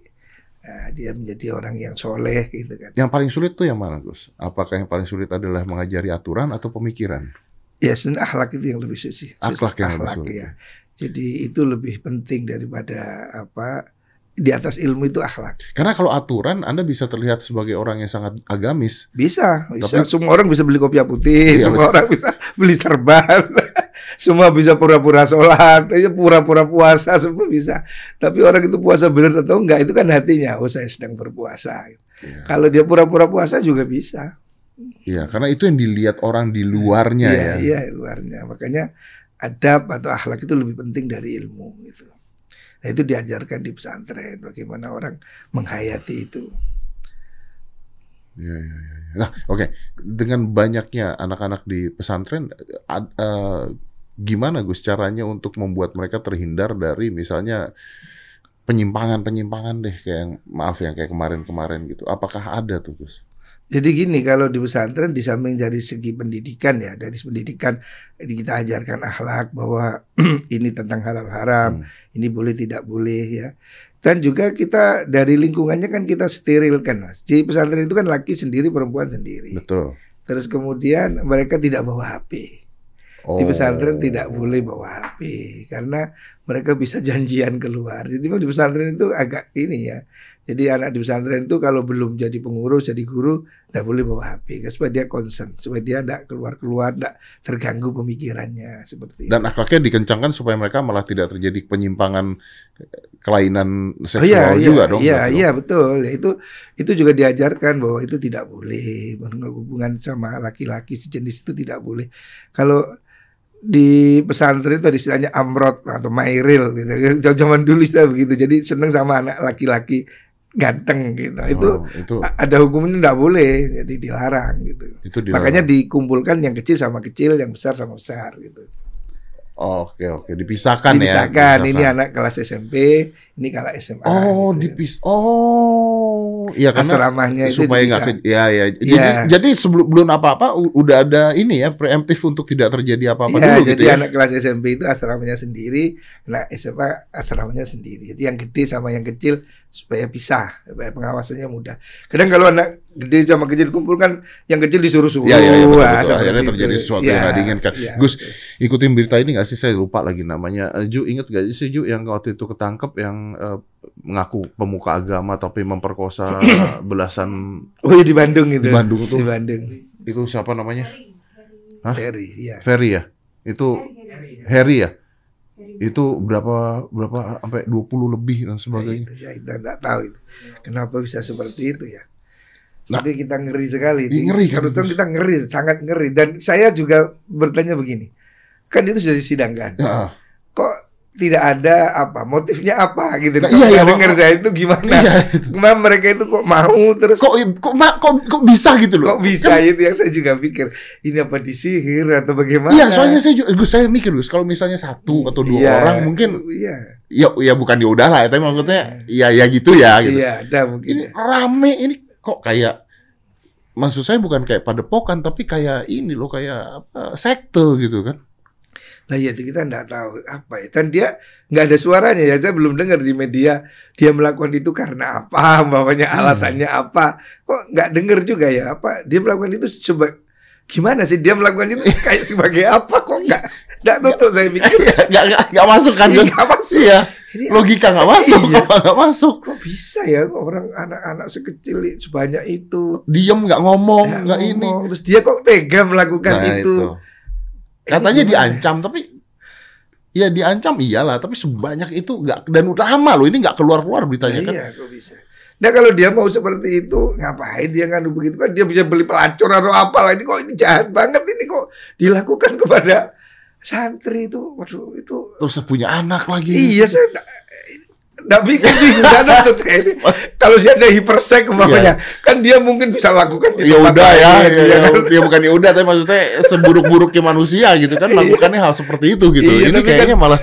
Nah, dia menjadi orang yang soleh gitu kan. Yang paling sulit tuh yang mana, Gus? Apakah yang paling sulit adalah mengajari aturan atau pemikiran? Ya, sebenarnya akhlak itu yang lebih suci. Akhlak yang lebih Akhlak, sulit. ya. Jadi itu lebih penting daripada apa di atas ilmu itu akhlak. Karena kalau aturan Anda bisa terlihat sebagai orang yang sangat agamis. Bisa, bisa. Tapi- semua orang bisa beli kopiah putih, Iya, semua orang bisa beli serban. semua bisa pura-pura sholat, ya pura-pura puasa, semua bisa. Tapi orang itu puasa benar atau enggak itu kan hatinya, oh saya sedang berpuasa. Iya. Kalau dia pura-pura puasa juga bisa. Iya, karena itu yang dilihat orang di luarnya iya, ya. Iya, luarnya. Makanya adab atau akhlak itu lebih penting dari ilmu gitu. Nah, itu diajarkan di pesantren bagaimana orang menghayati itu. Iya, iya, iya. Nah, oke. Dengan banyaknya anak-anak di pesantren, ad- eh, gimana Gus caranya untuk membuat mereka terhindar dari misalnya penyimpangan-penyimpangan deh kayak maaf yang kayak kemarin-kemarin gitu. Apakah ada tuh Gus? Jadi gini kalau di pesantren di samping dari segi pendidikan ya dari pendidikan kita ajarkan akhlak bahwa ini tentang halal haram, Hmm. ini boleh tidak boleh ya. Dan juga kita dari lingkungannya kan kita sterilkan mas. Di pesantren itu kan laki sendiri perempuan sendiri. Betul. Terus kemudian mereka tidak bawa HP. Di pesantren tidak boleh bawa HP karena mereka bisa janjian keluar. Jadi di pesantren itu agak ini ya. Jadi anak di pesantren itu kalau belum jadi pengurus, jadi guru, tidak boleh bawa HP kan, supaya dia concern, supaya dia tidak keluar-keluar, tidak terganggu pemikirannya seperti Dan itu. akhlaknya dikencangkan supaya mereka malah tidak terjadi penyimpangan kelainan Oh seksual iya, iya, juga dong. iya, berarti iya dong. betul. Ya, itu itu juga diajarkan bahwa itu tidak boleh berhubungan sama laki-laki sejenis itu tidak boleh. Kalau di pesantren itu ada istilahnya amrot atau mairil gitu. Zaman dulu istilah begitu. Jadi seneng sama anak laki-laki ganteng gitu. Itu Oh, itu a- ada hukumnya tidak boleh, jadi dilarang gitu. itu dilarang. Makanya dikumpulkan yang kecil sama kecil, yang besar sama besar gitu. Oh, oke oke dipisahkan ya. Dipisahkan. Ini dipisahkan. anak kelas SMP, ini kelas SMA. Oh, gitu. dipis. Oh, iya karena Asramanya itu supaya nggak ke, ya ya. Jadi Iya. jadi sebelum belum apa-apa udah ada ini ya preemptif untuk tidak terjadi apa-apa Ya, dulu jadi gitu ya. anak kelas SMP itu asramanya sendiri, anak SMA asramanya sendiri. Jadi yang gede sama yang kecil supaya pisah, supaya pengawasannya mudah. Kadang kalau anak gede sama kecil kumpulkan, yang kecil disuruh suruh. Iya, iya, iya, betul, betul. Akhirnya itu. terjadi sesuatu Iya, yang nggak diinginkan. iya, Gus, betul. Ikutin berita ini nggak sih? Saya lupa lagi namanya. Eh, Ju inget gak sih Ju yang waktu itu ketangkep yang eh, mengaku pemuka agama tapi memperkosa belasan Oh iya di Bandung itu. di Bandung Di tuh. Bandung. Itu siapa namanya? Hah? Ferry, iya. Ferry ya. Itu Harry ya. Itu berapa berapa sampai 20 lebih dan sebagainya. itu ya kita nggak tahu itu. Kenapa bisa seperti itu ya? Nah, itu kita ngeri sekali. iya, ngeri kan, Terus kita ngeri, sangat ngeri. Dan saya juga bertanya begini, kan itu sudah disidangkan. Ya, Kok tidak ada apa motifnya apa gitu? Nah, iya, iya, dengar saya itu gimana? iya. Gimana mereka itu kok mau terus Kok kok ma- kok kok bisa gitu loh? kok bisa itu yang saya juga pikir ini apa disihir atau bagaimana? Iya, soalnya saya juga, saya mikir Gus, kalau misalnya satu atau dua Iya, orang mungkin iya ya ya bukan ya udah lah, tapi maksudnya ya ya gitu ya gitu. iya ada mungkin. Ini rame ini kok kayak maksud saya bukan kayak padepokan tapi kayak ini loh kayak apa sekte gitu kan. Nah ya itu kita nggak tahu apa ya. Dan dia nggak ada suaranya ya. Saya belum dengar di media dia melakukan itu karena apa, bawahnya Hmm. alasannya apa. Kok nggak dengar juga ya apa? Dia melakukan itu coba gimana sih dia melakukan itu kayak sebagai apa? Kok nggak nggak tutup saya pikir. Nggak nggak nggak masuk kan? Iya, nggak masuk. Iya. Ini Logika nggak masuk, Iya. apa nggak masuk? kok bisa ya kok orang anak-anak sekecil sebanyak itu Diem nggak ngomong, nggak ini. terus dia kok tega melakukan Nah, itu. Katanya diancam tapi ya diancam iyalah tapi sebanyak itu nggak dan udah lama loh ini nggak keluar keluar beritanya kan. Iya, kok bisa. Nah kalau dia mau seperti itu, ngapain dia nganu begitu kan? Dia bisa beli pelacur atau apalah ini kok ini jahat banget ini kok dilakukan kepada santri itu. Waduh itu. Terus punya anak lagi. Iya saya nggak pikir bingung nggak nonton saya ini. Kalau dia ada hipersek umpamanya, kan dia mungkin bisa lakukan di Ya udah ya, lain, ya, ya ya, kan? ya bukan ya udah tapi maksudnya seburuk-buruknya manusia gitu kan melakukannya hal seperti itu gitu. Iya, ini tapi kayaknya kan- malah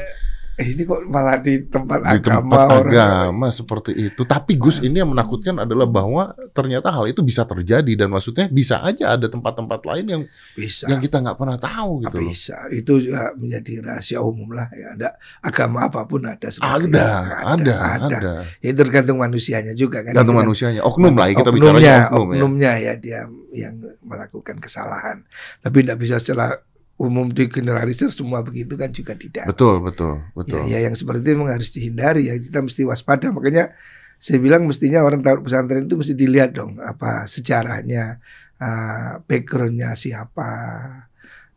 Eh, ini kok malah di tempat di agama tempat orang. agama seperti itu. Tapi Gus ini yang menakutkan adalah bahwa ternyata hal itu bisa terjadi dan maksudnya bisa aja ada tempat-tempat lain yang Bisa. yang kita nggak pernah tahu gitu loh. bisa itu juga menjadi rahasia umum lah ya ada agama apa pun ada seperti Ada, itu. ada, ada. Ya, itu tergantung manusianya juga kan. Gantung Itu kan manusianya. Oknum lah ya, kita oknumnya, oknum ya. oknumnya ya dia yang melakukan kesalahan. Tapi tidak bisa secara umum digeneralisir semua begitu kan juga tidak. Betul, betul, Ya, betul. ya yang seperti itu memang harus dihindari ya kita mesti waspada. Makanya saya bilang mestinya orang taruh pesantren itu mesti dilihat dong apa sejarahnya, uh, backgroundnya siapa.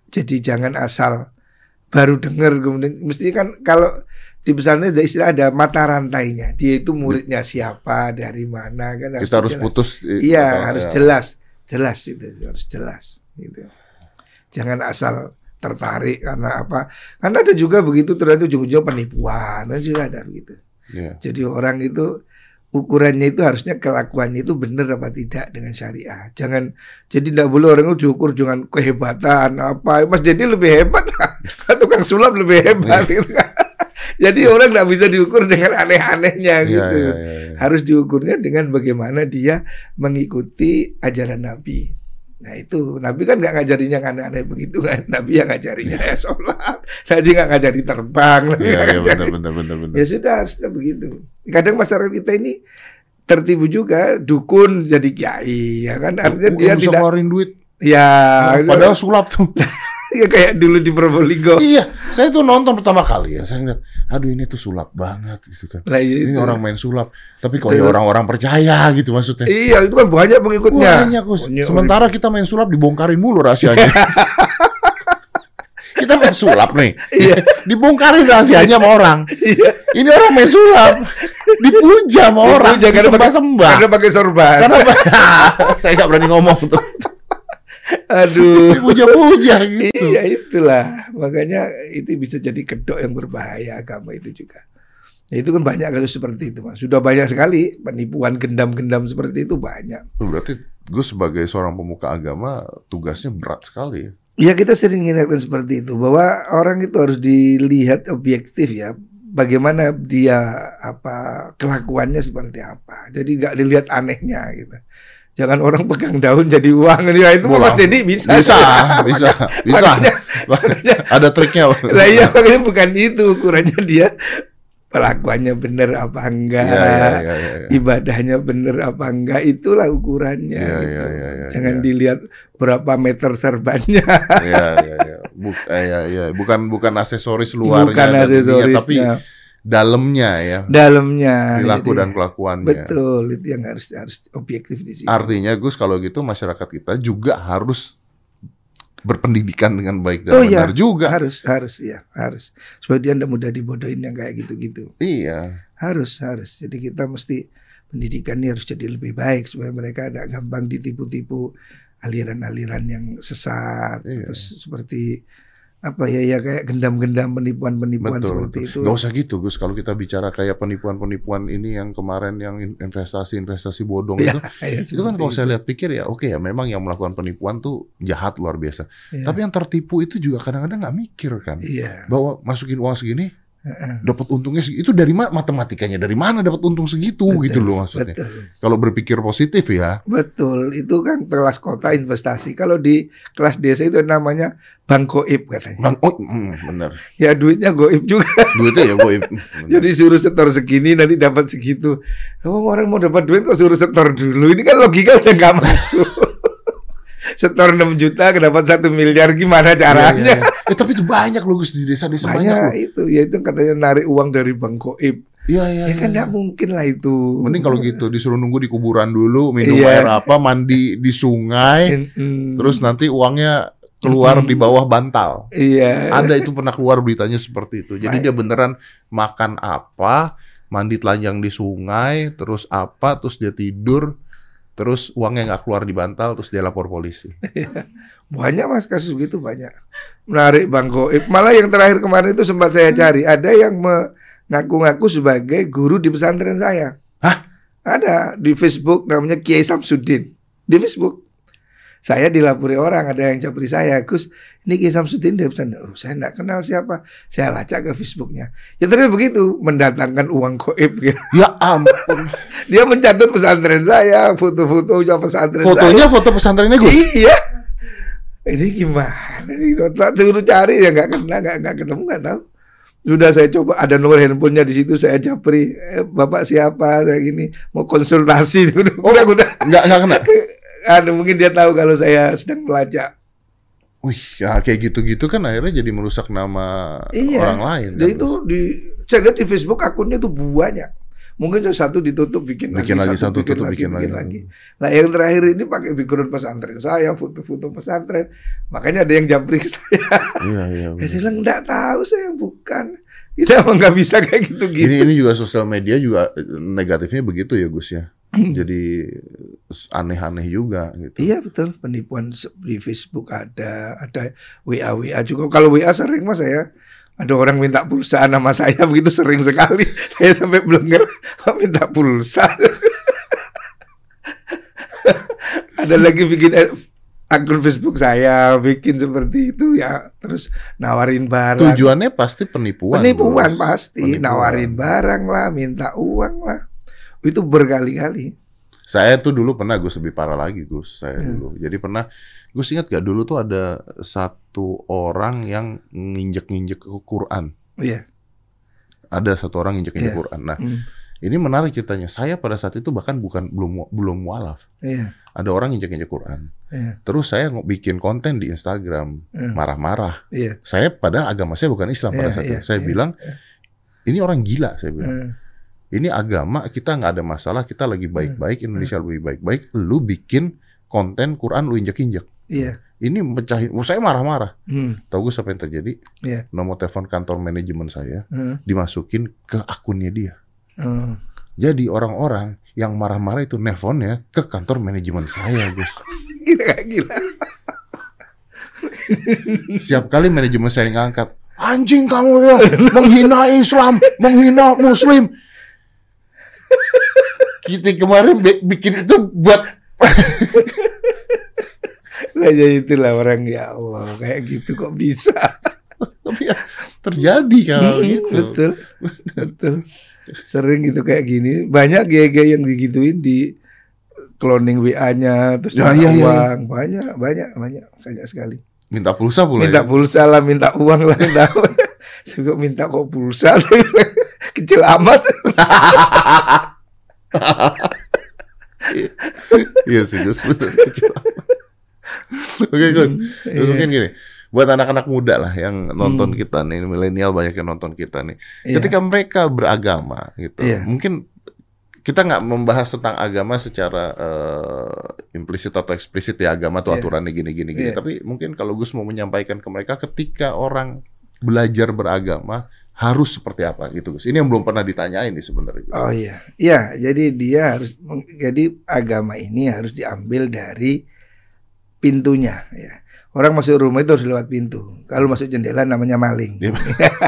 Jadi jangan asal baru dengar kemudian mestinya kan kalau di pesantren ada istilah ada mata rantainya. Dia itu muridnya siapa, dari mana kan Kita harus jelas. putus. eh, Iya, harus ya. jelas, jelas itu harus jelas gitu. Jangan asal tertarik karena apa? Karena ada juga begitu ternyata ujung-ujung penipuan, kan juga ada begitu. Iya. Jadi orang itu ukurannya itu harusnya kelakuannya itu benar apa tidak dengan syariah. Jangan jadi tidak boleh orang itu diukur dengan kehebatan apa. Mas jadi lebih hebat, tukang sulap lebih hebat. gitu kan. jadi orang tidak bisa diukur dengan aneh-anehnya Iya, gitu iya, iya, iya. harus diukurnya dengan bagaimana dia mengikuti ajaran Nabi. Nah itu Nabi kan nggak ngajarin yang aneh-aneh begitu kan. Nabi yang ngajarinya ya sholat. Nabi nggak ngajari terbang. Iya, iya, ngajari- benar, benar, benar, benar. Ya sudah harusnya begitu. Kadang masyarakat kita ini tertipu juga dukun jadi kiai ya kan artinya dia tidak ngeluarin duit. ya Padahal sulap tuh. ya kayak dulu di Probolinggo. iya, saya tuh nonton pertama kali ya. Saya ngeliat, aduh ini tuh sulap banget gitu kan. Lah, Ini itu. orang main sulap. Tapi kok ya Itu. orang-orang percaya gitu maksudnya. Iya itu kan banyak pengikutnya. Banyak, Gus. Sementara kita main sulap dibongkarin mulu rahasianya. kita main sulap nih. Iya. Dibongkarin rahasianya sama orang. Iya. Ini orang main sulap. Dipuja sama orang. Dipuja karena pakai- Disembah-sembah. Karena pakai sorban. Karena saya nggak berani ngomong tuh. Aduh. Dipuja-puja gitu. Iya itulah makanya itu bisa jadi kedok yang berbahaya agama itu juga. Ya, itu kan banyak kasus seperti itu mas. Sudah banyak sekali penipuan gendam-gendam seperti itu banyak. Berarti gue sebagai seorang pemuka agama tugasnya berat sekali ya. Ya kita sering ingatkan seperti itu bahwa orang itu harus dilihat objektif ya. Bagaimana dia apa kelakuannya seperti apa. Jadi nggak dilihat anehnya gitu. Jangan orang pegang daun jadi uang. Ya itu Wah, Mas Dedi bisa. Bisa, bisa, bisa. Makanya- makanya Ada triknya. Lah iya makanya bukan itu ukurannya dia pelakuannya benar apa enggak, Iya, iya, iya, iya, iya. ibadahnya benar apa enggak itulah ukurannya. Iya, gitu. iya, iya, iya, Jangan iya. dilihat berapa meter serbannya, Iya, iya, iya. Buk- eh, iya, iya. Bukan bukan aksesoris luarnya bukan aksesorisnya, tapi dalamnya ya. dalamnya. Perilaku dan kelakuannya. betul itu yang harus harus objektif di sini. Artinya Gus kalau gitu masyarakat kita juga harus berpendidikan dengan baik dan Oh, iya. benar juga. Harus, harus, ya, harus. Supaya dia tidak mudah dibodohin yang kayak gitu-gitu. Iya. Harus, harus. Jadi kita mesti pendidikan ini harus jadi lebih baik supaya mereka tidak gampang ditipu-tipu aliran-aliran yang sesat. Iya. Terus seperti apa ya ya kayak gendam-gendam penipuan-penipuan Betul, seperti betul. itu. Gak usah gitu, Gus. Kalau kita bicara kayak penipuan-penipuan ini yang kemarin yang in- investasi-investasi bodong Iya, itu, iya, itu kan kalau saya lihat pikir ya, oke ya, memang yang melakukan penipuan tuh jahat luar biasa. Iya. Tapi yang tertipu itu juga kadang-kadang nggak mikir kan, Iya. bahwa masukin uang segini. Dapat untungnya segitu. Itu dari mana matematikanya? Dari mana dapat untung segitu Betul, gitu loh maksudnya. Betul. Kalau berpikir positif ya, Betul, itu kan kelas kota investasi. Kalau di kelas desa itu namanya bank goib katanya. Bang, oh, mm, bener. Ya duitnya goib juga. Duitnya ya gue. bener. Jadi suruh setor segini nanti dapat segitu. Oh, orang mau dapat duit kok suruh setor dulu. Ini kan logika udah nggak masuk. setor 6 juta dapat satu miliar gimana caranya? Iya, iya, iya. Eh, tapi itu banyak loh Gus di desa-desa banyak, Banyak loh. itu, ya itu katanya narik uang dari bank goib. Iya iya. Ya kan iya. nggak mungkin lah itu. Mending kalau gitu disuruh nunggu di kuburan dulu, minum Iya. air apa, mandi di sungai, Mm-mm. terus nanti uangnya keluar Mm-mm. di bawah bantal. Iya. Ada itu pernah keluar beritanya seperti itu. Jadi dia beneran makan apa, mandi telanjang di sungai, terus apa, terus dia tidur, terus uangnya nggak keluar di bantal, terus dia lapor polisi. Banyak mas kasus gitu banyak. Menarik Bang Goib. Malah yang terakhir kemarin itu sempat saya cari. Ada yang mengaku-ngaku sebagai guru di pesantren saya. Hah? Ada di Facebook namanya Kiai Samsudin. Di Facebook. Saya dilapori orang, ada yang capri saya. Gus, ini Kiai Samsudin di pesantren. Oh, saya tidak kenal siapa. Saya lacak ke Facebooknya. Ya ternyata begitu. Mendatangkan uang goib. gitu. Ya ampun. Dia mencatat pesantren saya. Foto-foto pesantren saya. Fotonya foto pesantrennya gue. Iya. Ini gimana sih? Suruh cari ya nggak kena, nggak nggak ketemu nggak tahu. Sudah saya coba ada nomor handphonenya di situ saya japri. Eh, Bapak siapa? Saya gini mau konsultasi. Udah udah. Nggak nggak kena. Ada mungkin dia tahu kalau saya sedang melacak. Wih, ya kayak gitu-gitu kan akhirnya jadi merusak nama Iya. orang lain. Kan, itu di saya lihat di Facebook akunnya tuh banyak. Mungkin satu ditutup bikin, bikin lagi satu tutup bikin, lagi. lagi. Nah yang terakhir ini pakai background pesantren saya, foto-foto pesantren. Makanya ada yang japri ke saya. Iya iya. Ya, benar. saya bilang enggak tahu saya bukan. Kita emang nggak bisa kayak gitu-gitu. Ini ini juga sosial media juga negatifnya begitu ya Gus ya. Jadi aneh-aneh juga gitu. Iya betul penipuan di Facebook ada, ada WA WA juga. Kalau WA sering mas saya ada orang minta pulsa nama saya begitu sering sekali. Saya sampai belenger minta pulsa. ada lagi bikin eh, akun Facebook saya bikin seperti itu ya terus nawarin barang. Tujuannya pasti penipuan. Penipuan Gus. pasti Penipuan. nawarin barang lah, minta uang lah. Itu berkali-kali. Saya tuh dulu pernah Gus lebih parah lagi Gus. Saya Hmm. dulu. Jadi pernah Gus ingat gak dulu tuh ada satu orang yang nginjek-nginjek ke Quran. Iya. Ada satu orang nginjek-nginjek Iya. Quran. Nah, Hmm. ini menarik ceritanya. Saya pada saat itu bahkan bukan belum belum mualaf. Iya. Ada orang nginjek-nginjek Quran. Iya. Terus saya bikin konten di Instagram Hmm. marah-marah. Iya. Saya padahal agama saya bukan Islam pada Iya, saat iya, itu. Saya iya, bilang ini orang gila. Saya bilang. Ini agama kita nggak ada masalah. Kita lagi baik-baik. Indonesia lebih baik-baik. Lu bikin konten Quran lu injek-injek. Iya. Ini mecahin. Oh, saya marah-marah. Hmm. Tahu gue apa yang terjadi? Iya. Nomor telepon kantor manajemen saya Hmm. dimasukin ke akunnya dia. Hmm. Jadi orang-orang yang marah-marah itu nelfonnya ke kantor manajemen saya, Gus. Gila gila. Siap kali manajemen saya ngangkat. Anjing kamu ya, menghina Islam, menghina Muslim. Kita kemarin bi- bikin itu buat Nah, jadi itulah orang ya Allah kayak gitu kok bisa. tapi ya terjadi kalau Hmm, gitu. Betul. Betul. Sering gitu kayak gini. Banyak gaya yang digituin di cloning WA-nya terus Ya, iya, iya, uang. Banyak, banyak, banyak, banyak sekali. Minta pulsa pula minta ya. pulsa lah, minta uang lah, minta kok minta kok pulsa kecil amat. Iya sih Gus. bener. Oke Gus. Terus Iya. mungkin gini, buat anak-anak muda lah yang nonton Hmm. kita nih, milenial banyak yang nonton kita nih. Iya. Ketika mereka beragama gitu, Iya. mungkin kita nggak membahas tentang agama secara eh, implisit atau eksplisit ya agama tuh Iya. aturannya gini gini. Iya. Tapi mungkin kalau Gus mau menyampaikan ke mereka ketika orang belajar beragama harus seperti apa gitu Gus. Ini yang belum pernah ditanyain nih sebenarnya. Oh iya, iya. Jadi dia harus, jadi agama ini harus diambil dari pintunya. Ya. Orang masuk rumah itu harus lewat pintu. Kalau masuk jendela namanya maling. Iya.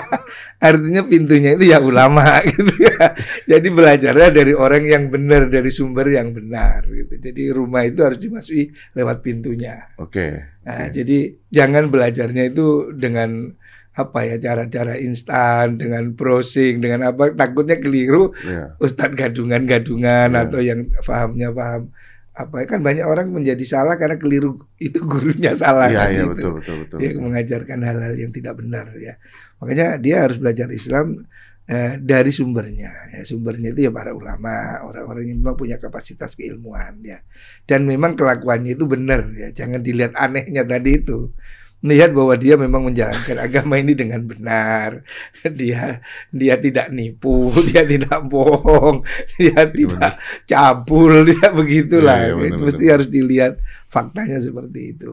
Artinya pintunya itu ya ulama gitu ya. Jadi belajarnya dari orang yang benar, dari sumber yang benar. Gitu. Jadi rumah itu harus dimasuki lewat pintunya. Oke. Nah, Oke. jadi jangan belajarnya itu dengan apa ya cara-cara instan, dengan browsing, dengan apa takutnya keliru Iya. Ustadz gadungan-gadungan Iya. atau yang pahamnya paham apa kan banyak orang menjadi salah karena keliru itu gurunya salah Iya kan iya gitu. betul betul betul. Dia betul. mengajarkan hal-hal yang tidak benar ya. Makanya dia harus belajar Islam eh, dari sumbernya. Ya, sumbernya itu ya para ulama, orang-orang yang memang punya kapasitas keilmuan ya. Dan memang kelakuannya itu benar ya. Jangan dilihat anehnya tadi itu. Melihat bahwa dia memang menjalankan agama ini dengan benar. Dia dia tidak nipu, dia tidak bohong, dia tidak cabul, dia begitulah. Iya, iya, benar, Itu Mesti benar. harus dilihat faktanya seperti itu.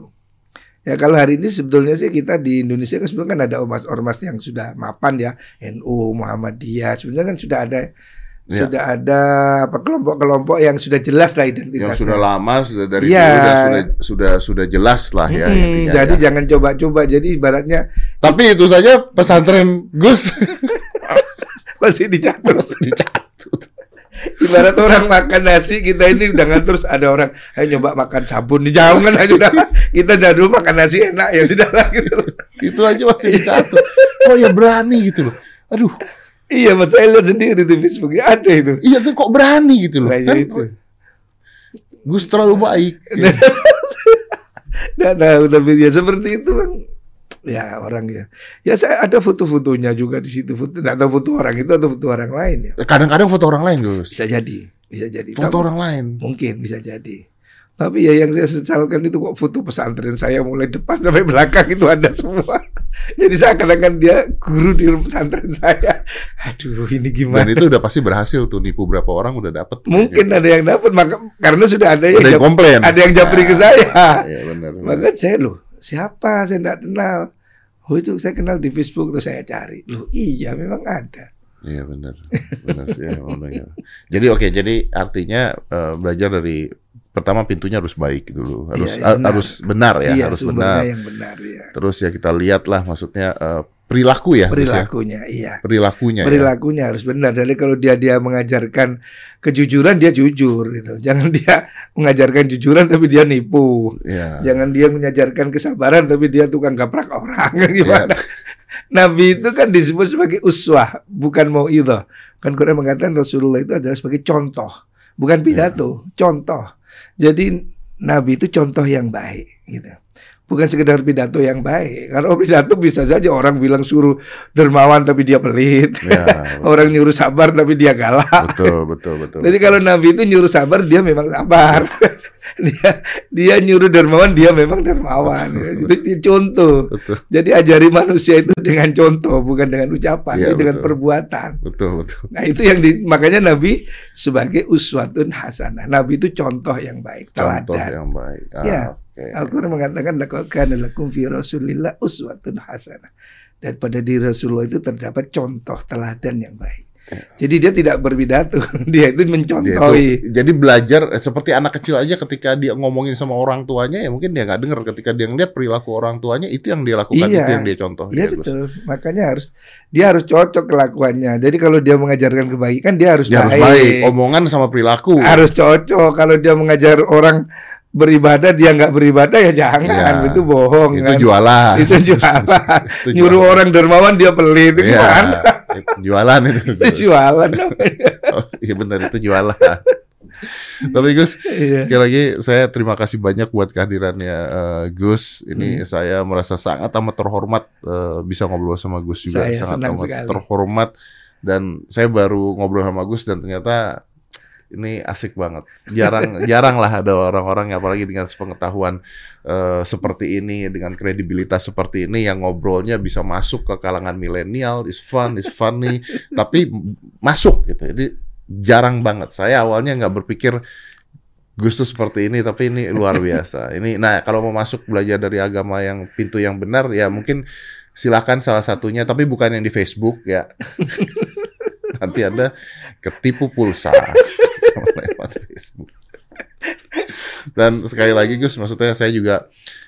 Ya kalau hari ini sebetulnya sih kita di Indonesia kan sebenarnya kan ada ormas-ormas yang sudah mapan ya NU, Muhammadiyah. Sebenarnya kan sudah ada Ya. sudah ada apa kelompok-kelompok yang sudah jelas lah identitasnya. yang sudah lama sudah dari Iya. dulu dan sudah sudah sudah jelas lah ya intinya jadi ya. jangan coba-coba. Jadi ibaratnya Tapi itu saja pesantren Gus masih dicatur. masih dicatut. Ibarat orang makan nasi kita ini jangan terus ada orang ayo nyoba makan sabun jangan aja udah kita dah dulu makan nasi enak ya sudah lah gitu. Itu aja masih dicatut. Oh ya berani gitu loh. Aduh, Iya, mas saya lihat sendiri di Facebook ada itu. iya tuh kok berani gitu loh. Ya Kan itu. Gus terlalu baik. Nggak tahu tapi ya seperti itu bang. Ya orang ya. Ya saya ada foto-fotonya juga di situ. Foto, nggak tahu foto orang itu atau foto orang lain ya. Kadang-kadang foto orang lain Gus. Bisa jadi, bisa jadi. Foto Tapi- orang lain. Mungkin bisa jadi. Tapi ya yang saya sesalkan itu kok foto pesantren saya mulai depan sampai belakang itu ada semua. Jadi seakan-akan dia guru di pesantren saya. Aduh ini Dan gimana? itu udah pasti berhasil tuh nipu berapa orang udah dapet. Mungkin ada yang dapat maka karena sudah ada yang, ada yang jap- komplain. ada yang japri ke saya. Iya benar. Maka saya loh siapa saya tidak kenal. Oh itu saya kenal di Facebook terus saya cari. Loh iya memang ada. Iya benar, benar sih. ya, ya. Jadi oke, jadi artinya eh, belajar dari pertama pintunya harus baik dulu, harus Iya, iya, ha- benar. harus benar ya, iya harus benar. yang benar ya. Terus ya kita lihatlah maksudnya eh, perilaku ya, Gus, ya? Perilakunya iya. perilakunya. ya. perilakunya harus benar. Jadi kalau dia dia mengajarkan kejujuran dia jujur gitu. Jangan dia mengajarkan jujuran tapi dia nipu. Ya. Jangan dia mengajarkan kesabaran tapi dia tukang gaprak orang gimana? Ya. Nabi itu kan disebut sebagai uswah, bukan mau itu. Kan Quran mengatakan Rasulullah itu adalah sebagai contoh, bukan pidato, contoh. Jadi Nabi itu contoh yang baik gitu. Bukan sekedar pidato yang baik. Kalau pidato bisa saja orang bilang suruh dermawan tapi dia pelit. Ya, Orang nyuruh sabar tapi dia galak. betul, betul, betul. Jadi kalau Nabi itu nyuruh sabar dia memang sabar. dia dia nyuruh dermawan dia memang dermawan. Itu, itu contoh. betul, Jadi ajari manusia itu dengan contoh bukan dengan ucapan, tapi dengan perbuatan. betul, betul. Nah itu yang di, makanya Nabi sebagai uswatun hasanah. Nabi itu contoh yang baik, Contoh teladan. yang baik. Ah, Ya. oke. Al-Quran mengatakan laqad kana lakum fi Rasulillah uswatun hasanah. Dan pada diri Rasulullah itu terdapat contoh teladan yang baik. Jadi dia tidak berpidato, dia itu Dia mencontohi. itu, jadi belajar eh, seperti anak kecil aja ketika dia ngomongin sama orang tuanya ya mungkin dia nggak dengar ketika dia ngeliat perilaku orang tuanya itu yang dia lakukan Iya. itu yang dia contoh Iya ya, Gus. betul. Makanya harus dia harus cocok kelakuannya. Jadi kalau dia mengajarkan kebaikan dia harus Dia harus baik. baik omongan sama perilaku Harus cocok. Kalau dia mengajar orang beribadah dia nggak beribadah ya jangan. Iya. Itu bohong itu kan. jualan Itu jualan. Itu Nyuruh jualan. orang dermawan dia pelit itu Iya, kan. itu jualan itu Itu jualan. Oh, iya benar itu jualan tapi Gus Iya. sekali lagi saya terima kasih banyak buat kehadirannya eh, Gus ini Hmm. saya merasa sangat amat terhormat eh, bisa ngobrol sama Gus juga Saya sangat amat sekali. terhormat dan saya baru ngobrol sama Gus dan ternyata ini asik banget jarang jarang lah ada orang-orang apalagi dengan pengetahuan eh, seperti ini dengan kredibilitas seperti ini yang ngobrolnya bisa masuk ke kalangan milenial is fun is funny tapi masuk gitu jadi jarang banget. Saya awalnya nggak berpikir Gus tuh seperti ini, tapi ini luar biasa. Ini, nah kalau mau masuk belajar dari agama yang pintu yang benar, ya mungkin silakan salah satunya, tapi bukan yang di Facebook ya. Nanti anda ketipu pulsa lewat Facebook. Dan sekali lagi Gus, maksudnya saya juga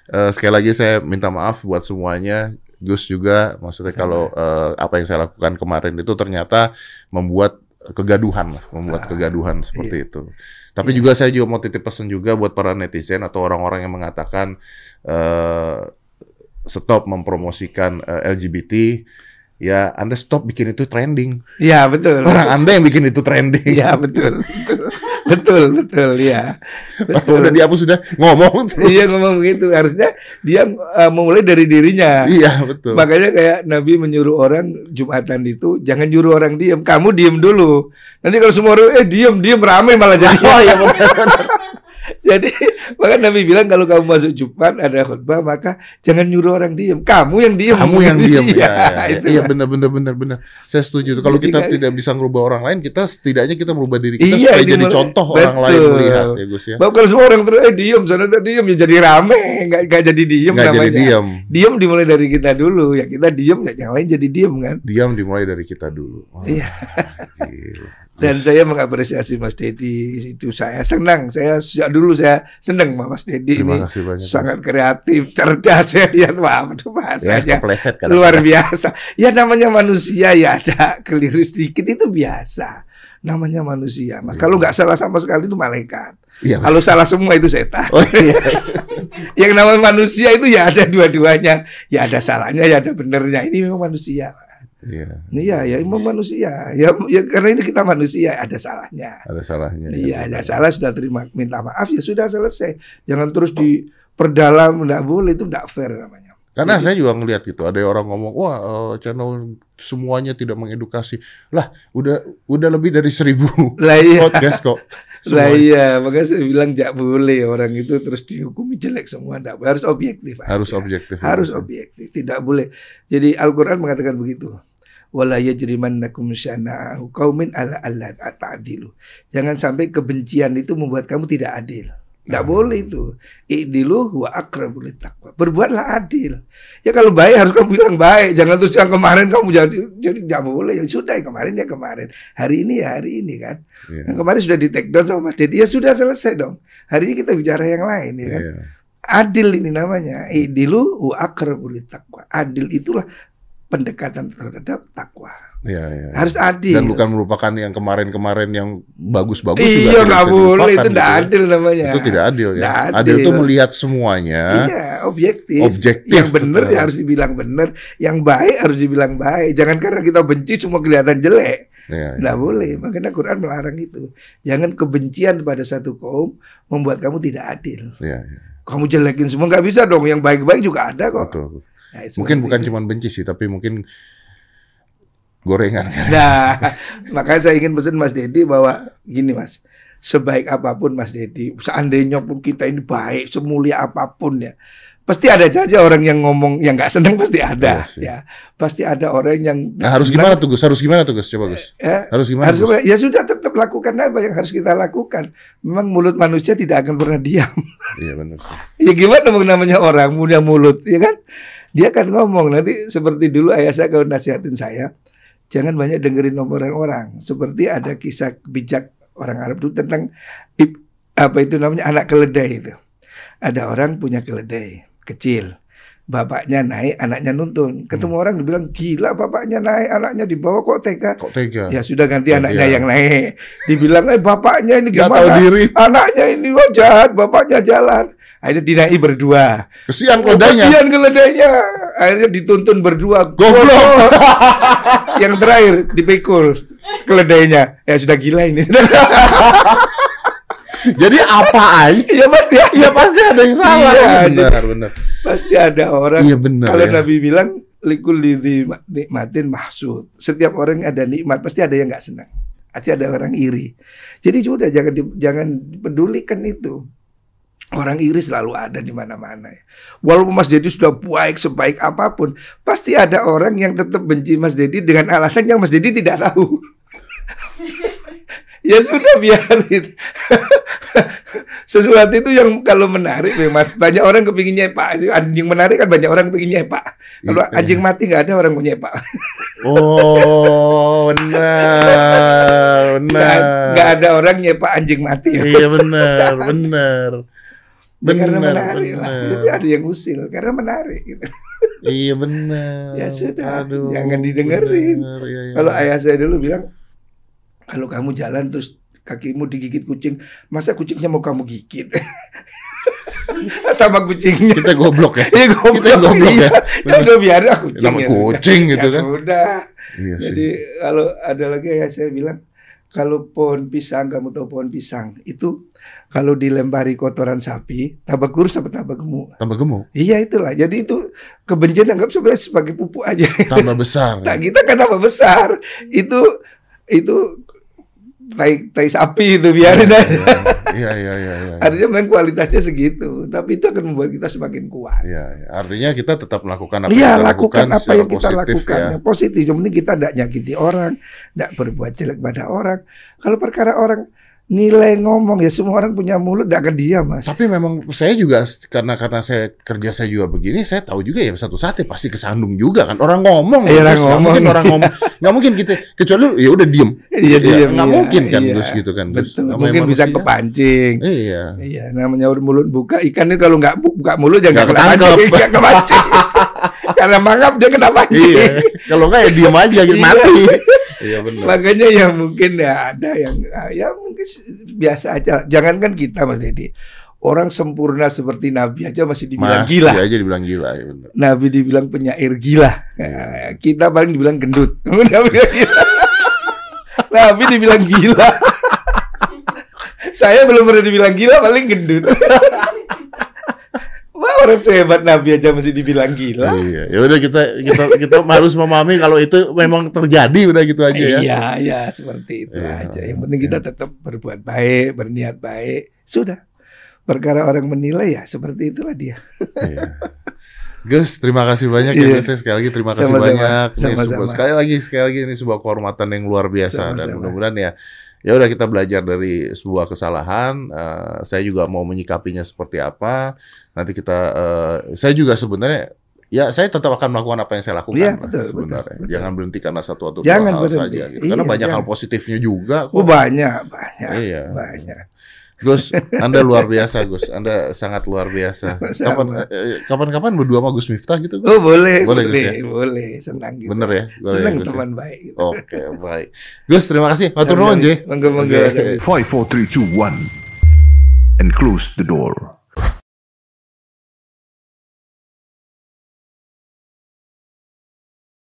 eh, sekali lagi saya minta maaf buat semuanya. Gus juga, maksudnya kalau eh, apa yang saya lakukan kemarin itu ternyata membuat kegaduhan lah, membuat kegaduhan seperti itu. Tapi juga saya juga mau titip pesan juga buat para netizen atau orang-orang yang mengatakan eh, stop mempromosikan eh, LGBT. Ya, Anda stop bikin itu trending. Iya betul. Orang Anda yang bikin itu trending. Iya betul, betul, betul, betul, ya. Udah dihapus sudah ngomong terus. Iya ngomong begitu. Harusnya dia uh, memulai dari dirinya. Iya, betul. Makanya kayak Nabi menyuruh orang Jumatan itu jangan nyuruh orang diem, kamu diem dulu. Nanti kalau semua orang eh diem, diem ramai malah jadi. Oh iya benar. Jadi maka Nabi bilang kalau kamu masuk Jumat ada khutbah maka jangan nyuruh orang diem, kamu yang diem. Kamu yang diam ya. Iya, ya, itu Iya lah. benar benar benar benar. Saya setuju. Kalau Jadi kita kayak- tidak bisa merubah orang lain, kita setidaknya kita merubah diri kita Iya, supaya jadi mulai- contoh orang lain Betul. melihat ya Gus ya. Bahwa kalau semua orang terus eh diem sana diem ya jadi rame, nggak nggak jadi diem Nggak namanya. jadi diam. Diem dimulai dari kita dulu ya kita diem nggak yang lain jadi diem kan. Diam dimulai dari kita dulu. Wah, Iya. gila. Dan saya mengapresiasi Mas Dedi itu saya senang. Saya sejak dulu saya senang sama Mas Dedi ini banyak. sangat kreatif, cerdas saya lihat wah itu ya, bahasanya kan. luar biasa. Ya namanya manusia ya ada keliru sedikit itu biasa. Namanya manusia, Mas. Kalau nggak salah sama sekali itu malaikat. Iya. Kalau salah semua itu setan. Oh iya. Yang namanya manusia itu ya ada dua-duanya. Ya ada salahnya, ya ada benernya. Ini memang manusia. Iya. Iya, ya memang manusia. Ya, ya karena ini kita manusia, ada salahnya. Ada salahnya. Iya, ya salah sudah terima minta maaf ya sudah selesai. Jangan terus diperdalam, enggak boleh itu enggak fair namanya. Karena Jadi- saya juga ngelihat gitu, ada orang ngomong, wah eh, channel semuanya tidak mengedukasi. Lah, udah udah lebih dari seribu Lah iya. podcast kok. Lah Semuanya. iya, makanya saya bilang enggak boleh orang itu terus dihukumi jelek semua boleh. harus objektif. Harus aja. objektif. Harus objektif, tidak boleh. Jadi Al-Qur'an mengatakan begitu. Wala yajrimannakum syana'u qaumin ala alla ta'dilu. Jangan sampai kebencian itu membuat kamu tidak adil. Tidak boleh itu. I'dilu wa aqrabu taqwa. Berbuatlah adil. Ya kalau baik harus kamu bilang baik. Jangan terus yang kemarin kamu jadi jadi tidak boleh. Ya sudah yang kemarin ya kemarin. Hari ini ya hari ini kan. Iya. Yang kemarin sudah di take down sama Mas Dedi. Ya sudah selesai dong. Hari ini kita bicara yang lain ya kan. Iya. Adil ini namanya. Idilu wa aqrabu taqwa. Adil itulah pendekatan terhadap takwa. Iya, iya. Harus adil. Dan bukan merupakan yang kemarin-kemarin yang bagus-bagus juga Iya nggak boleh itu tidak gitu ya. adil namanya. Itu tidak adil ya. Nggak Adil itu melihat semuanya. Iya, objektif. Objektif, Yang benar ya harus dibilang benar, yang baik harus dibilang baik. Jangan karena kita benci cuma kelihatan jelek. Iya. Nggak boleh. Makanya Quran melarang itu. Jangan kebencian pada satu kaum membuat kamu tidak adil. Iya, iya. Kamu jelekin semua nggak bisa dong. Yang baik-baik juga ada kok. Betul. Nah, Mungkin bukan cuma benci sih, tapi mungkin gorengan kan. Nah, makanya saya ingin pesan Mas Dedi bahwa gini Mas, sebaik apa pun Mas Dedi, seandainya pun kita ini baik, semulia apa pun ya, pasti ada saja orang yang ngomong yang nggak senang pasti ada, Iya ya, pasti ada orang yang Nah, harus senang, gimana tuh Gus? Harus gimana tuh Gus? Coba Gus. ya, Harus gimana? harus Gus? ya sudah tetap lakukan apa yang harus kita lakukan. Memang mulut manusia tidak akan pernah diam. Iya benar sih. ya gimana namanya orang punya mulut, ya kan? Dia akan ngomong nanti seperti dulu ayah saya kalau nasihatin saya, jangan banyak dengerin omongan orang. Seperti ada kisah bijak orang Arab itu tentang apa itu namanya anak keledai itu. Ada orang punya keledai kecil. Bapaknya naik, anaknya nuntun. Ketemu Hmm. orang dibilang gila bapaknya naik, anaknya di bawah kok tega. Kok tega? Ya sudah ganti Oh, anaknya iya. yang naik. Dibilang eh bapaknya ini gimana? diri. Anaknya ini wah jahat, bapaknya jalan. Akhirnya dinaiki berdua. Kesian keledainya. Kasihan keledainya. Akhirnya dituntun berdua. Goblok. yang terakhir dipikul keledainya. Ya sudah gila ini. Jadi apa aja? ya pasti Iya pasti ada yang salah. Iya, Iya, benar, benar. pasti ada orang. Iya benar. Kalau ya. Nabi bilang likul nikmatin mahsud. Setiap orang ada nikmat pasti ada yang nggak senang. Pasti ada orang iri. Jadi sudah jangan di- jangan pedulikan itu. Orang iri selalu ada di mana-mana. ya. Walaupun Mas Dedi sudah baik sebaik apa pun, pasti ada orang yang tetap benci Mas Dedi dengan alasan yang Mas Dedi tidak tahu. ya sudah biarin. Sesuatu itu yang kalau menarik, ya, Mas. Banyak orang kepingin nyepak. Anjing menarik kan banyak orang kepingin nyepak. Kalau Iya. anjing mati nggak ada orang mau nyepak. Oh, benar, benar. nggak ada orang nyepak anjing mati. Iya benar, benar. Ya, karena Benar, menarik lah. benar. Tapi ada yang usil karena menarik. Gitu. Iya benar. Ya sudah, Aduh, jangan didengerin. benar, iya, iya. Kalau ayah saya dulu bilang, kalau kamu jalan terus kakimu digigit kucing, masa kucingnya mau kamu gigit? Sama kucingnya. kita goblok ya. Iya goblok, Kita goblok iya. ya. Ya udah biarin ah kucing. Nama ya kucing gitu Ya kan. sudah. Iya sih. Jadi kalau ada lagi ya saya bilang kalau pohon pisang kamu tahu pohon pisang itu kalau dilempari kotoran sapi tambah kurus apa tambah gemuk? tambah gemuk, Iya itulah. Jadi itu kebencian anggap sebenarnya sebagai pupuk aja. tambah besar. Nah kita kan tambah besar itu itu tai tai sapi itu biarin aja. Iya, iya, iya, iya. Artinya memang kualitasnya segitu, tapi itu akan membuat kita semakin kuat. Iya, iya. artinya kita tetap melakukan apa Iya yang kita lakukan apa secara yang kita positif lakukan ya. yang positif. Yang penting kita tidak nyakiti orang, tidak berbuat jelek pada orang. Kalau perkara orang nilai ngomong ya semua orang punya mulut tidak akan diam mas. Tapi memang saya juga karena karena saya kerja saya juga begini, saya tahu juga ya satu saat ya pasti kesandung juga kan orang ngomong. Iya, orang. Nggak ngomong. mungkin orang ngomong, nggak mungkin kita kecuali ya udah diem. Iya Ya, diam, nggak iya, mungkin kan iya. Gus gitu kan. Gus. Betul. Mungkin bisa manusia. kepancing. Iya. Iya, namanya mulut buka ikan itu kalau nggak bu- buka mulut jangan Nggak ketangkep. nggak kepancing. Karena mangap dia kena pancing. Iya. Kalau nggak ya diem aja gitu mati. Iya benar. Makanya ya mungkin ya ada yang ah, ya mungkin biasa aja. Jangankan kita Mas Dedi. Orang sempurna seperti Nabi aja masih dibilang Masih gila. aja dibilang gila ya. Nabi dibilang penyair gila. Nah, kita paling dibilang gendut. Nabi gila. Nabi dibilang gila. Saya belum pernah dibilang gila, paling gendut. Wah, orang sehebat Nabi aja masih dibilang gila. Iya, ya udah kita kita kita harus memahami kalau itu memang terjadi udah gitu aja ya. Iya, iya, seperti itu Iya, aja. Yang penting kita tetap berbuat baik, berniat baik. Sudah. Perkara orang menilai ya seperti itulah dia. Iya. Gus, terima kasih banyak ya Iya. Gus. Sekali lagi terima kasih Sama-sama. banyak. Ini Sama-sama. sebuah- sekali lagi sekali lagi ini sebuah kehormatan yang luar biasa dan Sama-sama. mudah-mudahan ya ya udah kita belajar dari sebuah kesalahan. Eh, saya juga mau menyikapinya seperti apa. Nanti kita eh, saya juga sebenarnya ya saya tetap akan melakukan apa yang saya lakukan Iya, lah, betul, sebenarnya. betul, betul. Jangan berhenti karena satu atau Jangan dua hal berhenti. saja gitu. Karena Iya, banyak hal jangan. positifnya juga Oh, kok. banyak, banyak. Iya. Banyak. Gus, Anda luar biasa, Gus. Anda sangat luar biasa. Kapan eh, kapan-kapan berdua sama Gus Miftah gitu, Gus? Oh, boleh, Boleh, boleh, Gus, boleh, ya? senang gitu. Bener ya? Boleh, Senang Gus, ya? teman baik gitu. Oke, baik. Gus, terima kasih. Matur nuwun, J. Monggo, monggo. Oke. Five, four, three, two, one, and close the door.